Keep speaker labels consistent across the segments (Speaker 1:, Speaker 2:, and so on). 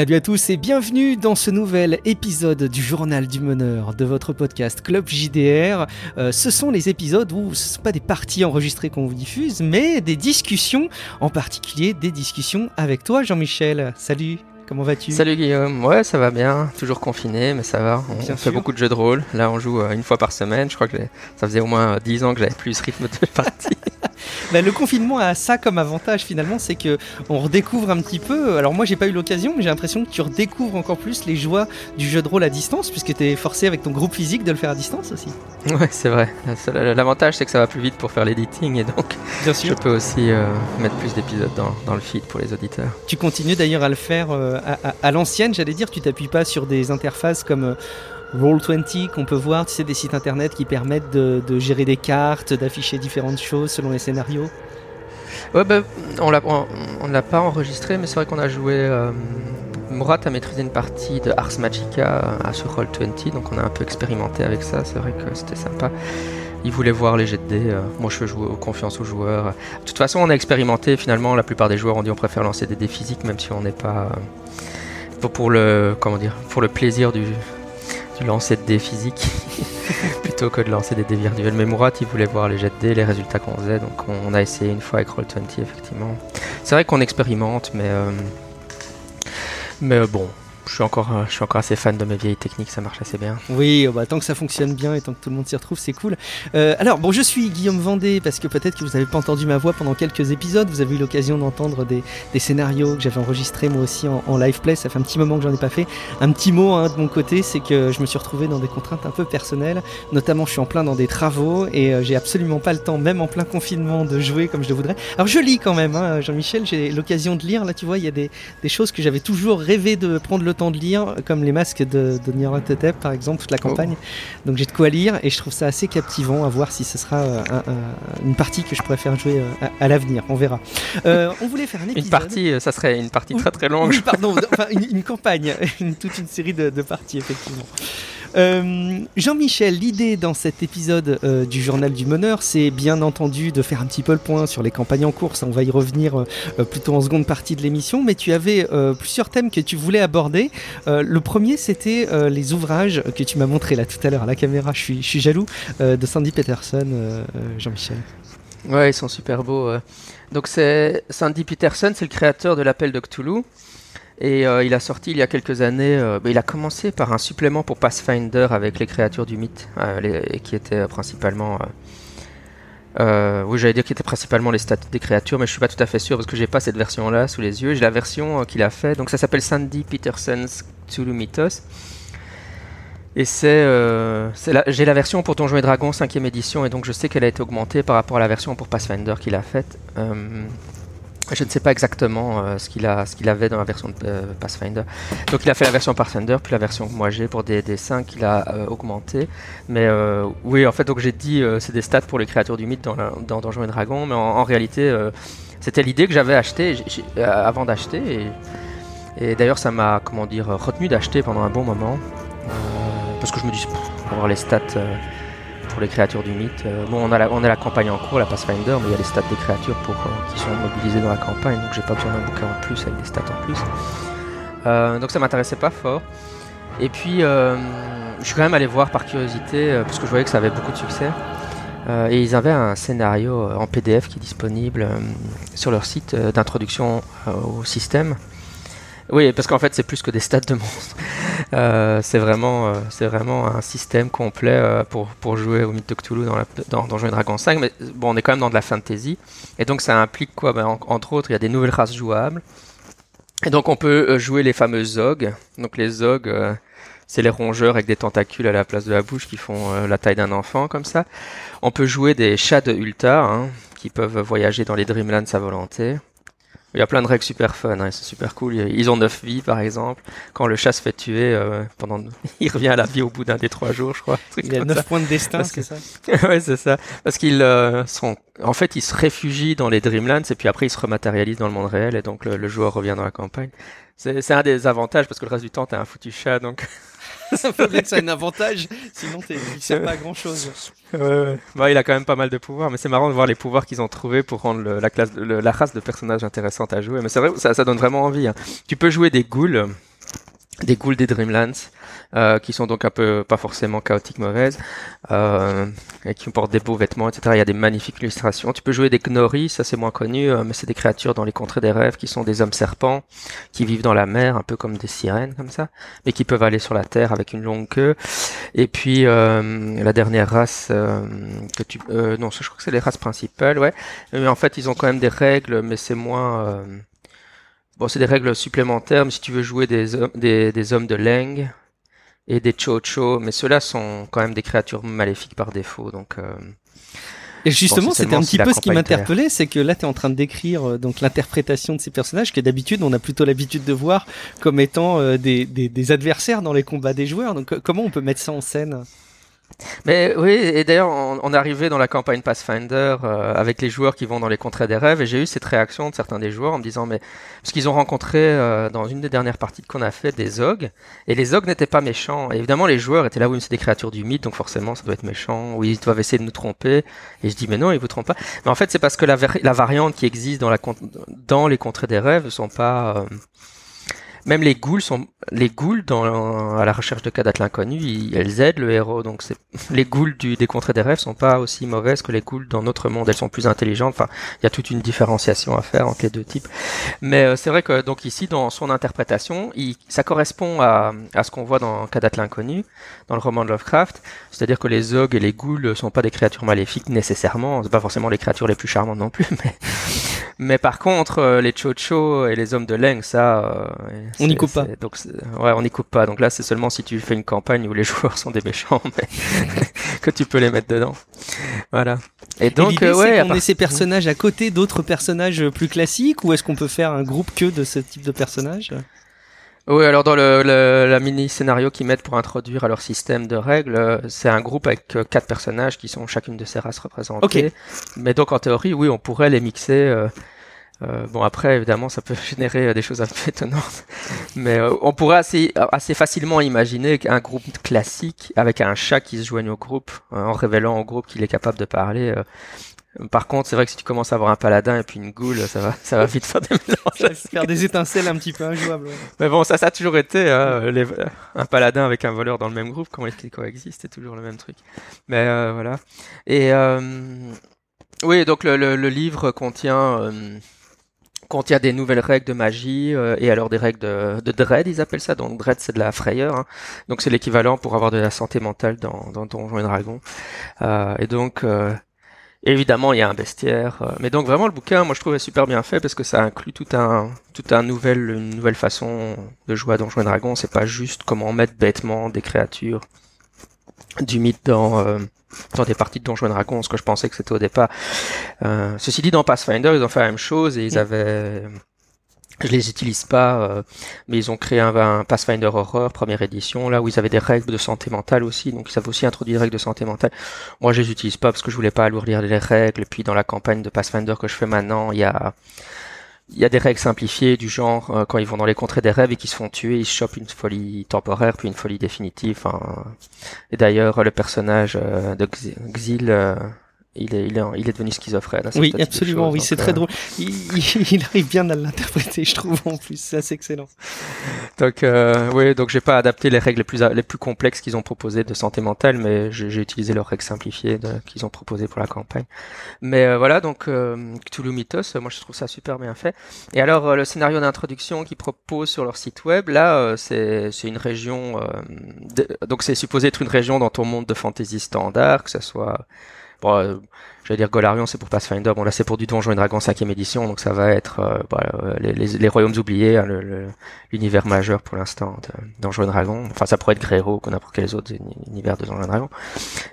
Speaker 1: Salut à tous et bienvenue dans ce nouvel épisode du journal du meneur de votre podcast Club JDR. Euh, ce sont les épisodes où ce ne sont pas des parties enregistrées qu'on vous diffuse, mais des discussions, en particulier des discussions avec toi Jean-Michel. Salut Comment vas-tu?
Speaker 2: Salut Guillaume, ouais ça va bien, toujours confiné mais ça va, on, fait beaucoup de jeux de rôle, là on joue euh, une fois par semaine, je crois que ça faisait au moins 10 ans que j'avais plus ce rythme de partie.
Speaker 1: Bah, le confinement a ça comme avantage finalement, c'est que on redécouvre un petit peu. Alors moi j'ai pas eu l'occasion, mais j'ai l'impression que tu redécouvres encore plus les joies du jeu de rôle à distance, puisque tu es forcé avec ton groupe physique de le faire à distance aussi.
Speaker 2: Ouais, c'est vrai. L'avantage c'est que ça va plus vite pour faire l'editing et donc je peux aussi euh, mettre plus d'épisodes dans, le feed pour les auditeurs.
Speaker 1: Tu continues d'ailleurs à le faire euh, à, l'ancienne, j'allais dire. Tu t'appuies pas sur des interfaces comme euh, Roll20 qu'on peut voir, tu sais, des sites internet qui permettent de, gérer des cartes, d'afficher différentes choses selon les scénarios
Speaker 2: Ouais, bah, on ne l'a pas enregistré, mais c'est vrai qu'on a joué. Euh, Murat a maîtrisé une partie de Ars Magica à sur Roll20, donc on a un peu expérimenté avec ça, c'est vrai que c'était sympa. Il voulait voir les jets de dés, euh, moi je fais confiance aux joueurs. De toute façon, on a expérimenté, finalement, la plupart des joueurs ont dit on préfère lancer des dés physiques, même si on n'est pas. Euh, pour le, comment dire, pour le plaisir du, lancer de dés physiques plutôt que de lancer des dés virtuels. Mais Murat, il voulait voir les jets de dés, les résultats qu'on faisait, donc on, a essayé une fois avec Roll20, effectivement. C'est vrai qu'on expérimente, mais, euh, mais bon, je suis encore, euh, je suis encore assez fan de mes vieilles techniques, ça marche assez bien.
Speaker 1: Oui, oh bah, tant que ça fonctionne bien et tant que tout le monde s'y retrouve, c'est cool. Euh, alors, bon, je suis Guillaume Vendée parce que peut-être que vous n'avez pas entendu ma voix pendant quelques épisodes. Vous avez eu l'occasion d'entendre des, scénarios que j'avais enregistrés moi aussi en, live play. Ça fait un petit moment que j'en ai pas fait. Un petit mot hein, de mon côté, c'est que je me suis retrouvé dans des contraintes un peu personnelles. Notamment, je suis en plein dans des travaux et euh, j'ai absolument pas le temps, même en plein confinement, de jouer comme je le voudrais. Alors, je lis quand même, hein, Jean-Michel. J'ai l'occasion de lire. Là, tu vois, il y a des, des choses que j'avais toujours rêvé de prendre le temps de lire, comme les masques de, de Tetep, par exemple, toute la oh. campagne. Donc j'ai de quoi lire et je trouve ça assez captivant à voir si ce sera euh, une partie que je pourrais faire jouer euh, à, l'avenir. On verra. Euh, on voulait faire un épisode.
Speaker 2: Une partie, ça serait une partie très très longue.
Speaker 1: Oui, pardon, enfin, une, campagne, toute une série de, de parties, effectivement. Euh, Jean-Michel, l'idée dans cet épisode euh, du Journal du Meneur, c'est bien entendu de faire un petit peu le point sur les campagnes en cours. On va y revenir euh, plutôt en seconde partie de l'émission, mais tu avais plusieurs thèmes que tu voulais aborder. le premier, c'était les ouvrages que tu m'as montré là tout à l'heure à la caméra. Je suis, je suis jaloux de Sandy Peterson, Jean-Michel.
Speaker 2: Ouais, ils sont super beaux. Donc c'est Sandy Peterson, c'est le créateur de l'appel de Cthulhu. Et euh, il a sorti il y a quelques années, euh, il a commencé par un supplément pour Pathfinder avec les créatures du mythe, euh, qui étaient principalement... oui, j'allais dire qu'il était principalement les stats des créatures, mais je suis pas tout à fait sûr parce que j'ai pas cette version-là sous les yeux. J'ai la version qu'il a fait, donc ça s'appelle Sandy Peterson's Cthulhu Mythos. Et c'est, j'ai la version pour Donjons et Dragons 5ème édition, et donc je sais qu'elle a été augmentée par rapport à la version pour Pathfinder qu'il a faite. Je ne sais pas exactement euh, ce qu'il a, ce qu'il avait dans la version de euh, Pathfinder. Donc il a fait la version Pathfinder, puis la version que moi j'ai pour des dessins qu'il a euh, augmenté. Mais oui, en fait, j'ai dit c'est des stats pour les créatures du mythe dans, et Dragons, mais en, réalité, c'était l'idée que j'avais acheté avant d'acheter. Et, d'ailleurs, ça m'a, comment dire, retenu d'acheter pendant un bon moment. parce que je me dis, pour avoir les stats pour les créatures du mythe. Euh, bon, on a, la, on a la campagne en cours, la Pathfinder, mais il y a les stats des créatures pour, euh, qui sont mobilisées dans la campagne, donc j'ai pas besoin d'un bouquin en plus avec des stats en plus. Euh, donc ça m'intéressait pas fort. Et puis, je suis quand même allé voir par curiosité, parce que je voyais que ça avait beaucoup de succès. et ils avaient un scénario en PDF qui est disponible sur leur site d'introduction au système. Oui, parce qu'en fait, c'est plus que des stats de monstres. Euh, c'est vraiment, euh, c'est vraiment un système complet euh, pour, pour jouer au Mythe de Cthulhu dans, la, dans Donjons et Dragons 5. Mais bon, on est quand même dans de la fantasy. Et donc, ça implique quoi? Ben, Entre autres, il y a des nouvelles races jouables. Et donc, on peut jouer les fameux Zog. Donc, les Zog, c'est les rongeurs avec des tentacules à la place de la bouche qui font la taille d'un enfant, comme ça. On peut jouer des chats de Ulta, hein, qui peuvent voyager dans les Dreamlands à volonté. Il y a plein de règles super fun, hein, c'est super cool. Ils ont 9 vies par exemple. Quand le chat se fait tuer, euh, pendant... il revient à la vie au bout d'un des trois jours, je crois.
Speaker 1: Il a 9 points de destin, c'est ça
Speaker 2: Ouais, c'est ça. Parce qu'ils euh, sont. En fait, ils se réfugient dans les Dreamlands et puis après ils se rematérialisent dans le monde réel et donc le, joueur revient dans la campagne. C'est un des avantages parce que le reste du temps t'es un foutu chat donc.
Speaker 1: ça faut bien que ça ait un avantage, sinon tu ne sert pas à grand chose.
Speaker 2: Ouais, ouais. Bah, il a quand même pas mal de pouvoirs, mais c'est marrant de voir les pouvoirs qu'ils ont trouvés pour rendre la, classe, la race de personnages intéressante à jouer. Mais c'est vrai, ça, ça donne vraiment envie. Hein. Tu peux jouer des ghouls des ghouls des Dreamlands, euh, qui sont donc un peu pas forcément chaotiques, mauvaises, euh, et qui portent des beaux vêtements, etc. Il y a des magnifiques illustrations. Tu peux jouer des Gnori, ça c'est moins connu, euh, mais c'est des créatures dans les contrées des rêves qui sont des hommes serpents, qui vivent dans la mer, un peu comme des sirènes comme ça, mais qui peuvent aller sur la terre avec une longue queue. Et puis euh, la dernière race que tu, non, je crois que c'est les races principales, ouais. Mais en fait, ils ont quand même des règles, mais c'est moins Bon, c'est des règles supplémentaires, mais si tu veux jouer des, des, des hommes de Leng et des Chocho, mais ceux-là sont quand même des créatures maléfiques par défaut, donc... Euh,
Speaker 1: et justement, c'était un petit peu ce qui m'interpellait, c'est que là, tu es en train de décrire euh, donc l'interprétation de ces personnages que d'habitude, on a plutôt l'habitude de voir comme étant euh, des, des, des, adversaires dans les combats des joueurs. Donc, comment on peut mettre ça en scène?
Speaker 2: Mais oui, et d'ailleurs, on, est arrivé dans la campagne Pathfinder euh, avec les joueurs qui vont dans les contrées des rêves, et j'ai eu cette réaction de certains des joueurs en me disant, mais parce qu'ils ont rencontré euh, dans une des dernières parties qu'on a fait des ogres, et les ogres n'étaient pas méchants. Et évidemment, les joueurs étaient là, où c'est des créatures du mythe, donc forcément, ça doit être méchant, ou ils doivent essayer de nous tromper. Et je dis, mais non, ils vous trompent pas. Mais en fait, c'est parce que la, la variante qui existe dans, la, dans les contrées des rêves ne sont pas euh, même les ghouls sont les ghouls dans à la recherche de cadavres inconnus, elles aident le héros. Donc c'est les ghouls du, des contrées des rêves sont pas aussi mauvaises que les ghouls dans notre monde. Elles sont plus intelligentes. Enfin, il y a toute une différenciation à faire entre les deux types. Mais euh, c'est vrai que donc ici dans son interprétation, il, ça correspond à, à ce qu'on voit dans Cadavre l'inconnu, dans le roman de Lovecraft. C'est-à-dire que les ogres et les ghouls sont pas des créatures maléfiques nécessairement. C'est pas forcément les créatures les plus charmantes non plus, mais mais par contre, euh, les chocho et les hommes de Leng, ça,
Speaker 1: euh, on n'y coupe pas.
Speaker 2: Donc, ouais, on n'y coupe pas. Donc là, c'est seulement si tu fais une campagne où les joueurs sont des méchants, mais que tu peux les mettre dedans. Voilà.
Speaker 1: Et donc, euh, ouais, on met ces personnages à côté d'autres personnages plus classiques, ou est-ce qu'on peut faire un groupe que de ce type de personnages?
Speaker 2: Oui, alors dans le, la mini scénario qu'ils mettent pour introduire à leur système de règles, euh, c'est un groupe avec euh, quatre personnages qui sont chacune de ces races représentées. Mais donc en théorie, oui, on pourrait les mixer. Euh, euh, bon après, évidemment, ça peut générer des choses un peu étonnantes, mais on pourrait assez, assez facilement imaginer qu'un groupe classique avec un chat qui se joigne au groupe, en révélant au groupe qu'il est capable de parler, par contre, c'est vrai que si tu commences à avoir un paladin et puis une goule, ça va, ça va vite faire des mélanges.
Speaker 1: faire des étincelles un petit peu injouables.
Speaker 2: Mais bon, ça, ça a toujours été les, un paladin avec un voleur dans le même groupe, comment ils coexistent, c'est toujours le même truc. Mais euh, voilà. Et euh, oui, donc le, le, livre contient euh, contient des nouvelles règles de magie et alors des règles de, de dread, ils appellent ça. Donc dread, c'est de la frayeur. Hein. Donc c'est l'équivalent pour avoir de la santé mentale dans, dans Donjons et Dragons. et donc Évidemment, il y a un bestiaire. Euh, mais donc vraiment le bouquin, moi je trouvais super bien fait parce que ça inclut tout un, tout un nouvel, une nouvelle façon de jouer à Donjons et Dragons. C'est pas juste comment mettre bêtement des créatures du mythe dans euh, dans des parties de Donjons et Dragons, ce que je pensais que c'était au départ. Euh, ceci dit, dans Pathfinder, ils ont fait la même chose et ils mm. avaient je les utilise pas, euh, mais ils ont créé un, Pathfinder Horror première édition, là où ils avaient des règles de santé mentale aussi, donc ils avaient aussi introduit des règles de santé mentale. Moi, je les utilise pas parce que je voulais pas alourdir les règles. Puis dans la campagne de Pathfinder que je fais maintenant, il y a il y a des règles simplifiées du genre euh, quand ils vont dans les contrées des rêves et qu'ils se font tuer, ils chopent une folie temporaire puis une folie définitive. Et d'ailleurs, le personnage euh, de Xil, il est, il est, il est devenu schizophrène.
Speaker 1: Oui, absolument, oui, c'est très euh, drôle. Il, arrive bien à l'interpréter, je trouve, en plus, c'est assez excellent.
Speaker 2: Donc, euh, oui, donc j'ai pas adapté les règles les plus, les plus complexes qu'ils ont proposées de santé mentale, mais j'ai utilisé leurs règles simplifiées qu'ils ont proposées pour la campagne. Mais euh, voilà, donc euh, Cthulhu Mythos, moi je trouve ça super bien fait. Et alors, euh, le scénario d'introduction qu'ils proposent sur leur site web, là, c'est une région, donc c'est supposé être une région dans ton monde de fantasy standard, que ce soit Bon, euh, j'allais dire Golarion, c'est pour Pathfinder. Bon, là, c'est pour du Donjon et Dragon 5 édition, donc ça va être euh, euh, les, les, les, royaumes oubliés, hein, l'univers majeur pour l'instant de Donjon et Dragon. Enfin, ça pourrait être Greyrock ou n'importe quel autre univers de Donjon et Dragon.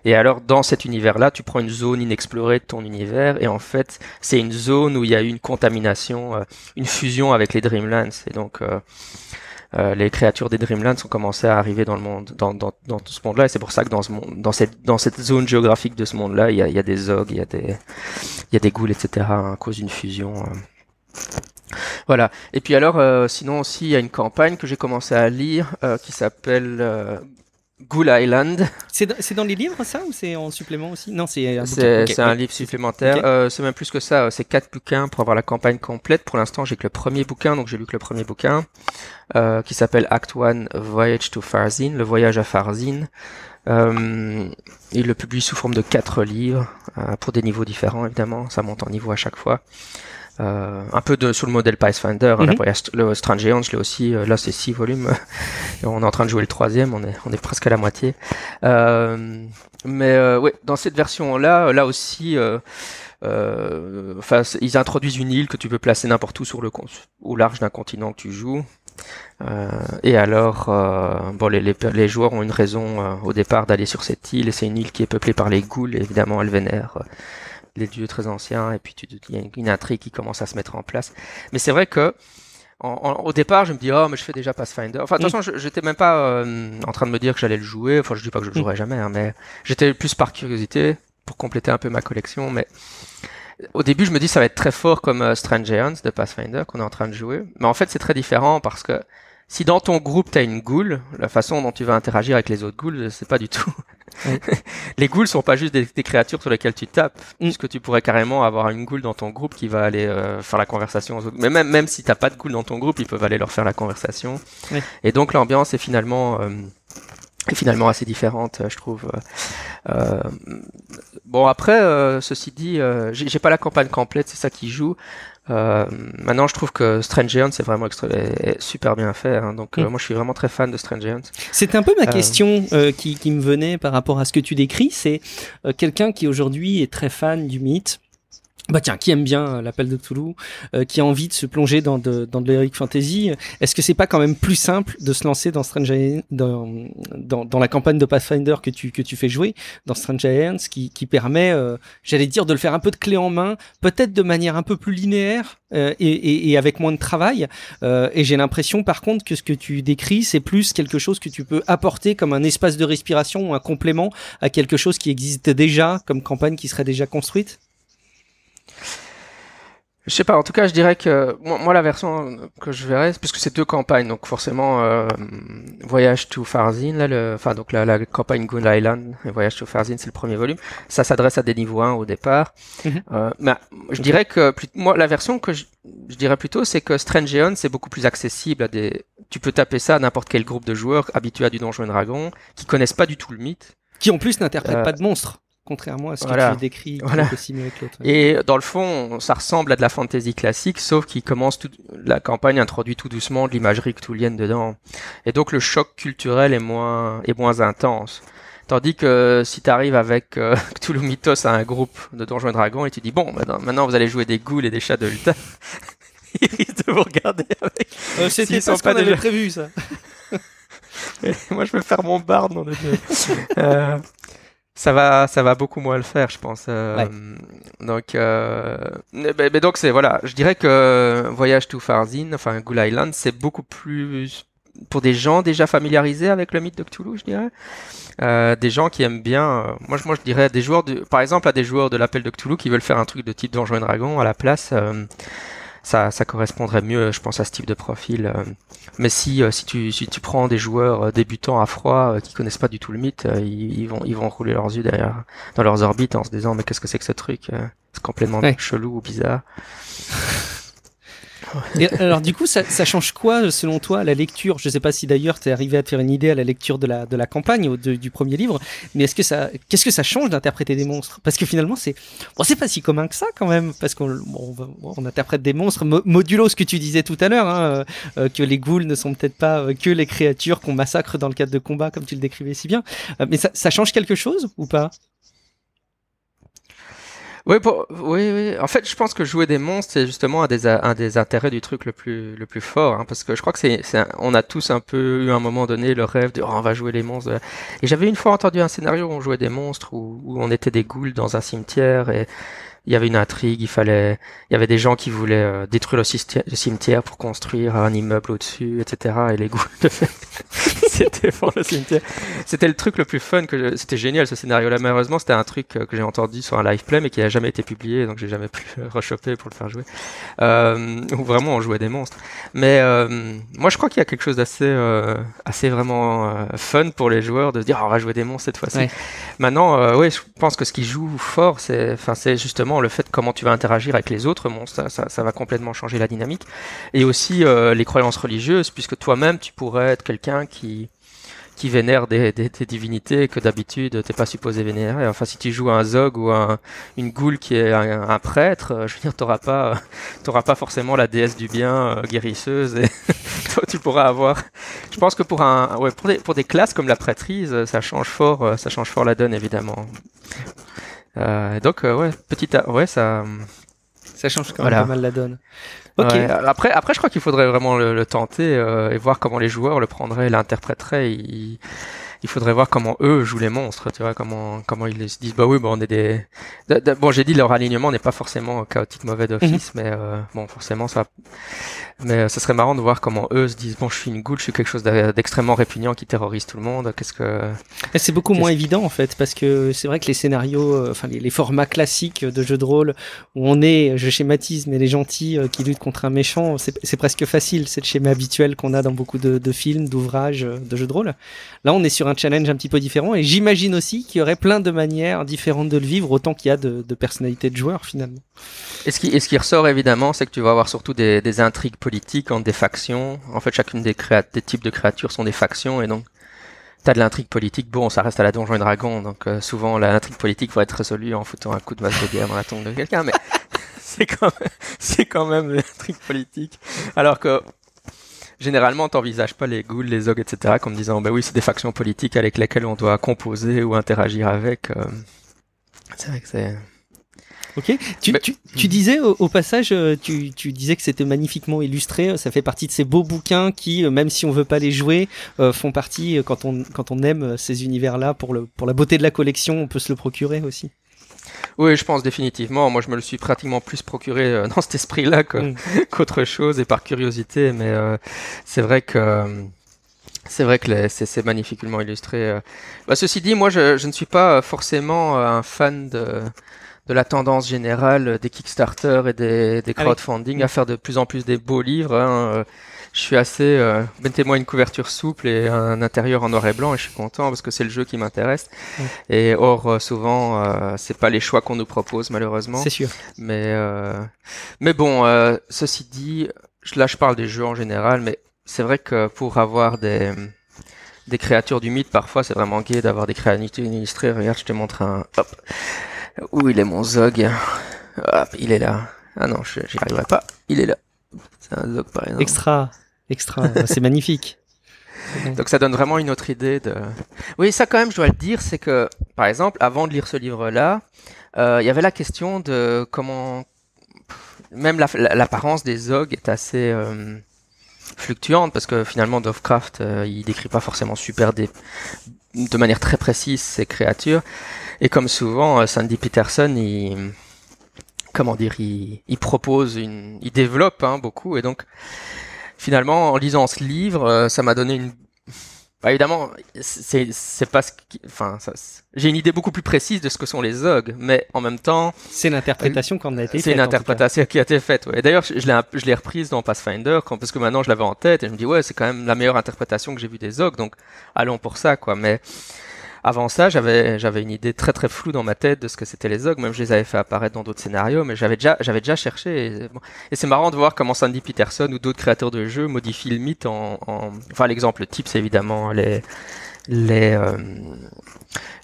Speaker 2: Et alors, dans cet univers-là, tu prends une zone inexplorée de ton univers, et en fait, c'est une zone où il y a eu une contamination, une fusion avec les Dreamlands. Et donc, euh, les créatures des Dreamlands ont commencé à arriver dans le monde, dans, dans, dans ce monde-là, et c'est pour ça que dans ce monde, dans cette, dans cette zone géographique de ce monde-là, il y a, y a des ogres, il y a des, il y a des ghouls, etc. à cause d'une fusion. Euh. Voilà. Et puis alors, euh, sinon aussi, il y a une campagne que j'ai commencé à lire qui s'appelle Ghoul Island.
Speaker 1: C'est dans, les livres ça ou c'est en supplément aussi? Non, c'est
Speaker 2: un, c'est un livre supplémentaire. Euh, c'est même plus que ça. C'est quatre bouquins pour avoir la campagne complète. Pour l'instant, j'ai que le premier bouquin, donc j'ai lu que le premier bouquin, euh, qui s'appelle Act One Voyage to Farzin, le voyage à Farzin. Euh, il le publie sous forme de quatre livres, euh, pour des niveaux différents évidemment. Ça monte en niveau à chaque fois. Euh, un peu de, sur le modèle Pathfinder. Hein, mhm. le Strange Giants, je l'ai aussi. Euh, là, c'est six volumes. on est en train de jouer le troisième. On est, on est presque à la moitié. Euh, mais euh, ouais, dans cette version-là, là aussi, enfin, ils introduisent une île que tu peux placer n'importe où sur le au large d'un continent que tu joues. et alors, bon, les, les, les, joueurs ont une raison au départ d'aller sur cette île, et c'est une île qui est peuplée par les ghouls, évidemment, elle vénère les dieux très anciens, et puis il y a une, intrigue qui commence à se mettre en place. Mais c'est vrai que au départ, je me dis oh mais je fais déjà Pathfinder. Enfin, de toute mm. j'étais même pas euh, en train de me dire que j'allais le jouer. Enfin, je dis pas que je le mm. jouerai jamais, hein, mais j'étais plus par curiosité pour compléter un peu ma collection. Mais au début, je me dis ça va être très fort comme euh, Strange Giants de Pathfinder qu'on est en train de jouer. Mais en fait, c'est très différent parce que si dans ton groupe tu as une ghoul, la façon dont tu vas interagir avec les autres ghouls, c'est pas du tout les ghouls sont pas juste des, créatures sur lesquelles tu tapes, mm. puisque tu pourrais carrément avoir une ghoul dans ton groupe qui va aller euh, faire la conversation Mais même, même si t'as pas de ghoul dans ton groupe, ils peuvent aller leur faire la conversation. Et donc l'ambiance est finalement euh, est finalement assez différente, je trouve. Euh, bon après, ceci dit, j'ai pas la campagne complète, c'est ça qui joue. Euh, maintenant, je trouve que Strange Giants c'est vraiment super bien fait. Hein. donc, euh, mm. moi, je suis vraiment très fan de Strange Giants.
Speaker 1: C'est un peu ma euh, question qui, qui, me venait par rapport à ce que tu décris. C'est quelqu'un qui aujourd'hui est très fan du mythe bah tiens, qui aime bien euh, l'appel de Toulouse, euh, qui a envie de se plonger dans de, dans de l'Heroic Fantasy, est-ce que c'est pas quand même plus simple de se lancer dans Strange dans, dans, la campagne de Pathfinder que tu, que tu fais jouer, dans Strange Giants, qui, qui permet, euh, j'allais dire, de le faire un peu de clé en main, peut-être de manière un peu plus linéaire et, et, et, avec moins de travail. et j'ai l'impression, par contre, que ce que tu décris, c'est plus quelque chose que tu peux apporter comme un espace de respiration ou un complément à quelque chose qui existe déjà, comme campagne qui serait déjà construite.
Speaker 2: Je sais pas, en tout cas, je dirais que moi, la version que je verrais, puisque c'est deux campagnes, donc forcément euh, Voyage to Farzin, là, le, enfin donc la, la campagne Goon Island et Voyage to Farzin, c'est le premier volume. Ça s'adresse à des niveaux 1 au départ. Mhm. euh, mais je dirais que moi, la version que je, je dirais plutôt, c'est que Strange Aeon, c'est beaucoup plus accessible à des. Tu peux taper ça à n'importe quel groupe de joueurs habitués à du Donjon et Dragon, qui connaissent pas du tout le mythe,
Speaker 1: qui en plus n'interprètent euh, pas de monstres contrairement à ce que tu décris
Speaker 2: voilà. Et dans le fond, ça ressemble à de la fantasy classique, sauf qu'il commence tout, la campagne introduit tout doucement de l'imagerie cthulhienne dedans. Et donc le choc culturel est moins, est moins intense. Tandis que si tu arrives avec euh, Cthulhu Mythos à un groupe de Donjons et Dragons et tu dis bon, maintenant, vous allez jouer des ghouls et des chats de lutin, ils risquent de vous regarder avec.
Speaker 1: Euh, C'était pas ce qu'on déjà... prévu ça.
Speaker 2: moi je veux faire mon barde dans le jeu. euh, ça va, ça va beaucoup moins le faire, je pense. Euh, donc, euh, mais, donc c'est voilà, je dirais que Voyage to Farzin, enfin Ghoul Island, c'est beaucoup plus pour des gens déjà familiarisés avec le mythe de Cthulhu, je dirais. Euh, des gens qui aiment bien. Euh, moi, je, moi, je dirais des joueurs, de, par exemple, à des joueurs de l'appel de Cthulhu qui veulent faire un truc de type Donjon et Dragon à la place. Ça, ça correspondrait mieux, je pense, à ce type de profil. Euh. Mais si, euh, si, tu, si tu prends des joueurs euh, débutants à froid qui connaissent pas du tout le mythe, ils, vont, ils vont rouler leurs yeux derrière, dans leurs orbites en se disant mais qu'est-ce que c'est que ce truc C'est complètement chelou ou bizarre.
Speaker 1: Alors du coup, ça, change quoi selon toi la lecture? Je ne sais pas si d'ailleurs tu es arrivé à te faire une idée à la lecture de la, de la campagne ou du premier livre, mais est-ce que ça, qu'est-ce que ça change d'interpréter des monstres? Parce que finalement, c'est, bon, c'est pas si commun que ça quand même, parce qu'on on, interprète des monstres. Modulo ce que tu disais tout à l'heure, hein, euh, euh, que les ghouls ne sont peut-être pas euh, que les créatures qu'on massacre dans le cadre de combat comme tu le décrivais si bien. mais ça change quelque chose ou pas?
Speaker 2: Oui, oui, oui. En fait, je pense que jouer des monstres, c'est justement un des, un des intérêts du truc le plus, le plus fort, hein, parce que je crois que c'est, on a tous un peu eu à un moment donné le rêve de, oh, on va jouer les monstres. Et j'avais une fois entendu un scénario où on jouait des monstres, où, où on était des ghouls dans un cimetière et il y avait une intrigue, il fallait, il y avait des gens qui voulaient euh, détruire le, cimetière pour construire un immeuble au-dessus, etc. Et les ghouls, c'était pour le cimetière. C'était le truc le plus fun que c'était génial ce scénario-là. Malheureusement, c'était un truc que j'ai entendu sur un live play mais qui a jamais été publié, donc j'ai jamais pu le rechoper pour le faire jouer. Euh, où vraiment on jouait des monstres. Mais euh, moi, je crois qu'il y a quelque chose d'assez, euh, assez vraiment euh, fun pour les joueurs de se dire, oh, on va jouer des monstres cette fois-ci. Maintenant, euh, oui, je pense que ce qui joue fort, c'est, enfin, c'est justement le fait comment tu vas interagir avec les autres. Ça, va complètement changer la dynamique. Et aussi les croyances religieuses, puisque toi-même, tu pourrais être quelqu'un qui qui vénère des, divinités que d'habitude t'es pas supposé vénérer. Enfin, si tu joues un zog ou un, une goule qui est un, prêtre, euh, je veux dire, t'auras pas, t'auras pas forcément la déesse du bien euh, guérisseuse. Tu pourras avoir. Je pense que pour des, pour des classes comme la prêtrise, ça change fort, ça change fort la donne évidemment. Euh, donc ouais, petit, ouais, ça.
Speaker 1: Ça change quand même pas mal la donne.
Speaker 2: Après, après, je crois qu'il faudrait vraiment le, tenter euh, et voir comment les joueurs le prendraient, l'interpréteraient. Il, il faudrait voir comment eux jouent les monstres, tu vois, comment comment ils se disent bah oui, bon, on est des. Bon, j'ai dit leur alignement n'est pas forcément chaotique mauvais d'office, mhm. mais euh, bon, forcément ça. Mais euh, ce serait marrant de voir comment eux se disent bon, je suis une goutte, je suis quelque chose d'extrêmement répugnant qui terrorise tout le monde. Qu'est-ce que
Speaker 1: C'est beaucoup moins évident en fait, parce que c'est vrai que les scénarios, euh, enfin les, formats classiques de jeux de rôle où on est, je schématise, mais les gentils qui luttent contre un méchant, c'est presque facile. C'est le schéma habituel qu'on a dans beaucoup de, de films, d'ouvrages, de jeux de rôle. Là, on est sur un challenge un petit peu différent et j'imagine aussi qu'il y aurait plein de manières différentes de le vivre, autant qu'il y a de, personnalités de joueurs finalement.
Speaker 2: Et ce qui, ce qui ressort évidemment, c'est que tu vas avoir surtout des, des intrigues politiques entre des factions. En fait, chacune des, des types de créatures sont des factions et donc t'as de l'intrigue politique. Bon, ça reste à la donjon et dragon, donc euh, souvent l'intrigue politique va être résolue en foutant un coup de masse de guerre dans la tombe de quelqu'un, mais c'est quand même, c'est quand même l'intrigue politique. Alors que généralement, t'envisages pas les ghouls, les ogres, etc. comme disant, bah oui, c'est des factions politiques avec lesquelles on doit composer ou interagir avec. Euh. C'est vrai que c'est.
Speaker 1: Ok. Tu, tu, tu, disais au, passage, euh, tu, tu, disais que c'était magnifiquement illustré. Ça fait partie de ces beaux bouquins qui, euh, même si on veut pas les jouer, font partie quand on quand on aime ces univers-là pour le pour la beauté de la collection, on peut se le procurer aussi.
Speaker 2: Oui, je pense définitivement. Moi, je me le suis pratiquement plus procuré euh, dans cet esprit-là mm. qu'autre chose et par curiosité. Mais euh, c'est vrai que c'est vrai que c'est magnifiquement illustré. Euh. Bah, ceci dit, moi, je, je, ne suis pas forcément un fan de de la tendance générale des Kickstarter et des, des ah crowdfunding à faire de plus en plus des beaux livres. Hein je suis assez. Euh, Mettez-moi une couverture souple et un intérieur en noir et blanc et je suis content parce que c'est le jeu qui m'intéresse. Et or, euh, souvent, euh, c'est pas les choix qu'on nous propose malheureusement.
Speaker 1: C'est sûr.
Speaker 2: Mais euh, mais bon, euh, ceci dit, là je parle des jeux en général, mais c'est vrai que pour avoir des des créatures du mythe, parfois c'est vraiment gai d'avoir des créatures illustrées. Regarde, je te montre un. Hop. Où il est mon Zog? Hop, il est là. Ah non, j'y arriverai pas. Il est là.
Speaker 1: C'est un Zog par exemple. Extra. Extra, c'est magnifique.
Speaker 2: Donc ça donne vraiment une autre idée de. Oui, ça quand même, je dois le dire, c'est que, par exemple, avant de lire ce livre-là, euh, il y avait la question de comment, même l'apparence des Zog est assez euh, fluctuante parce que finalement, Lovecraft, euh, il décrit pas forcément super des... de manière très précise ces créatures. Et comme souvent, Sandy Peterson, il comment dire, il, il propose une, il développe hein, beaucoup et donc finalement, en lisant ce livre, euh, ça m'a donné une bah, évidemment, c'est c'est pas ce qui, enfin, j'ai une idée beaucoup plus précise de ce que sont les Zog, mais en même temps,
Speaker 1: c'est l'interprétation qu'on a été.
Speaker 2: C'est une interprétation qui a été faite. Ouais. D'ailleurs, je, je l'ai je l'ai reprise dans Pathfinder, quand, parce que maintenant je l'avais en tête et je me dis ouais, c'est quand même la meilleure interprétation que j'ai vue des Zog, donc allons pour ça, quoi. Mais avant ça, j'avais j'avais une idée très très floue dans ma tête de ce que c'était les Zog, même je les avais fait apparaître dans d'autres scénarios, mais j'avais déjà j'avais déjà cherché. Et, c'est marrant de voir comment Sandy Peterson ou d'autres créateurs de jeux modifient le mythe en, enfin l'exemple type c'est évidemment les les euh,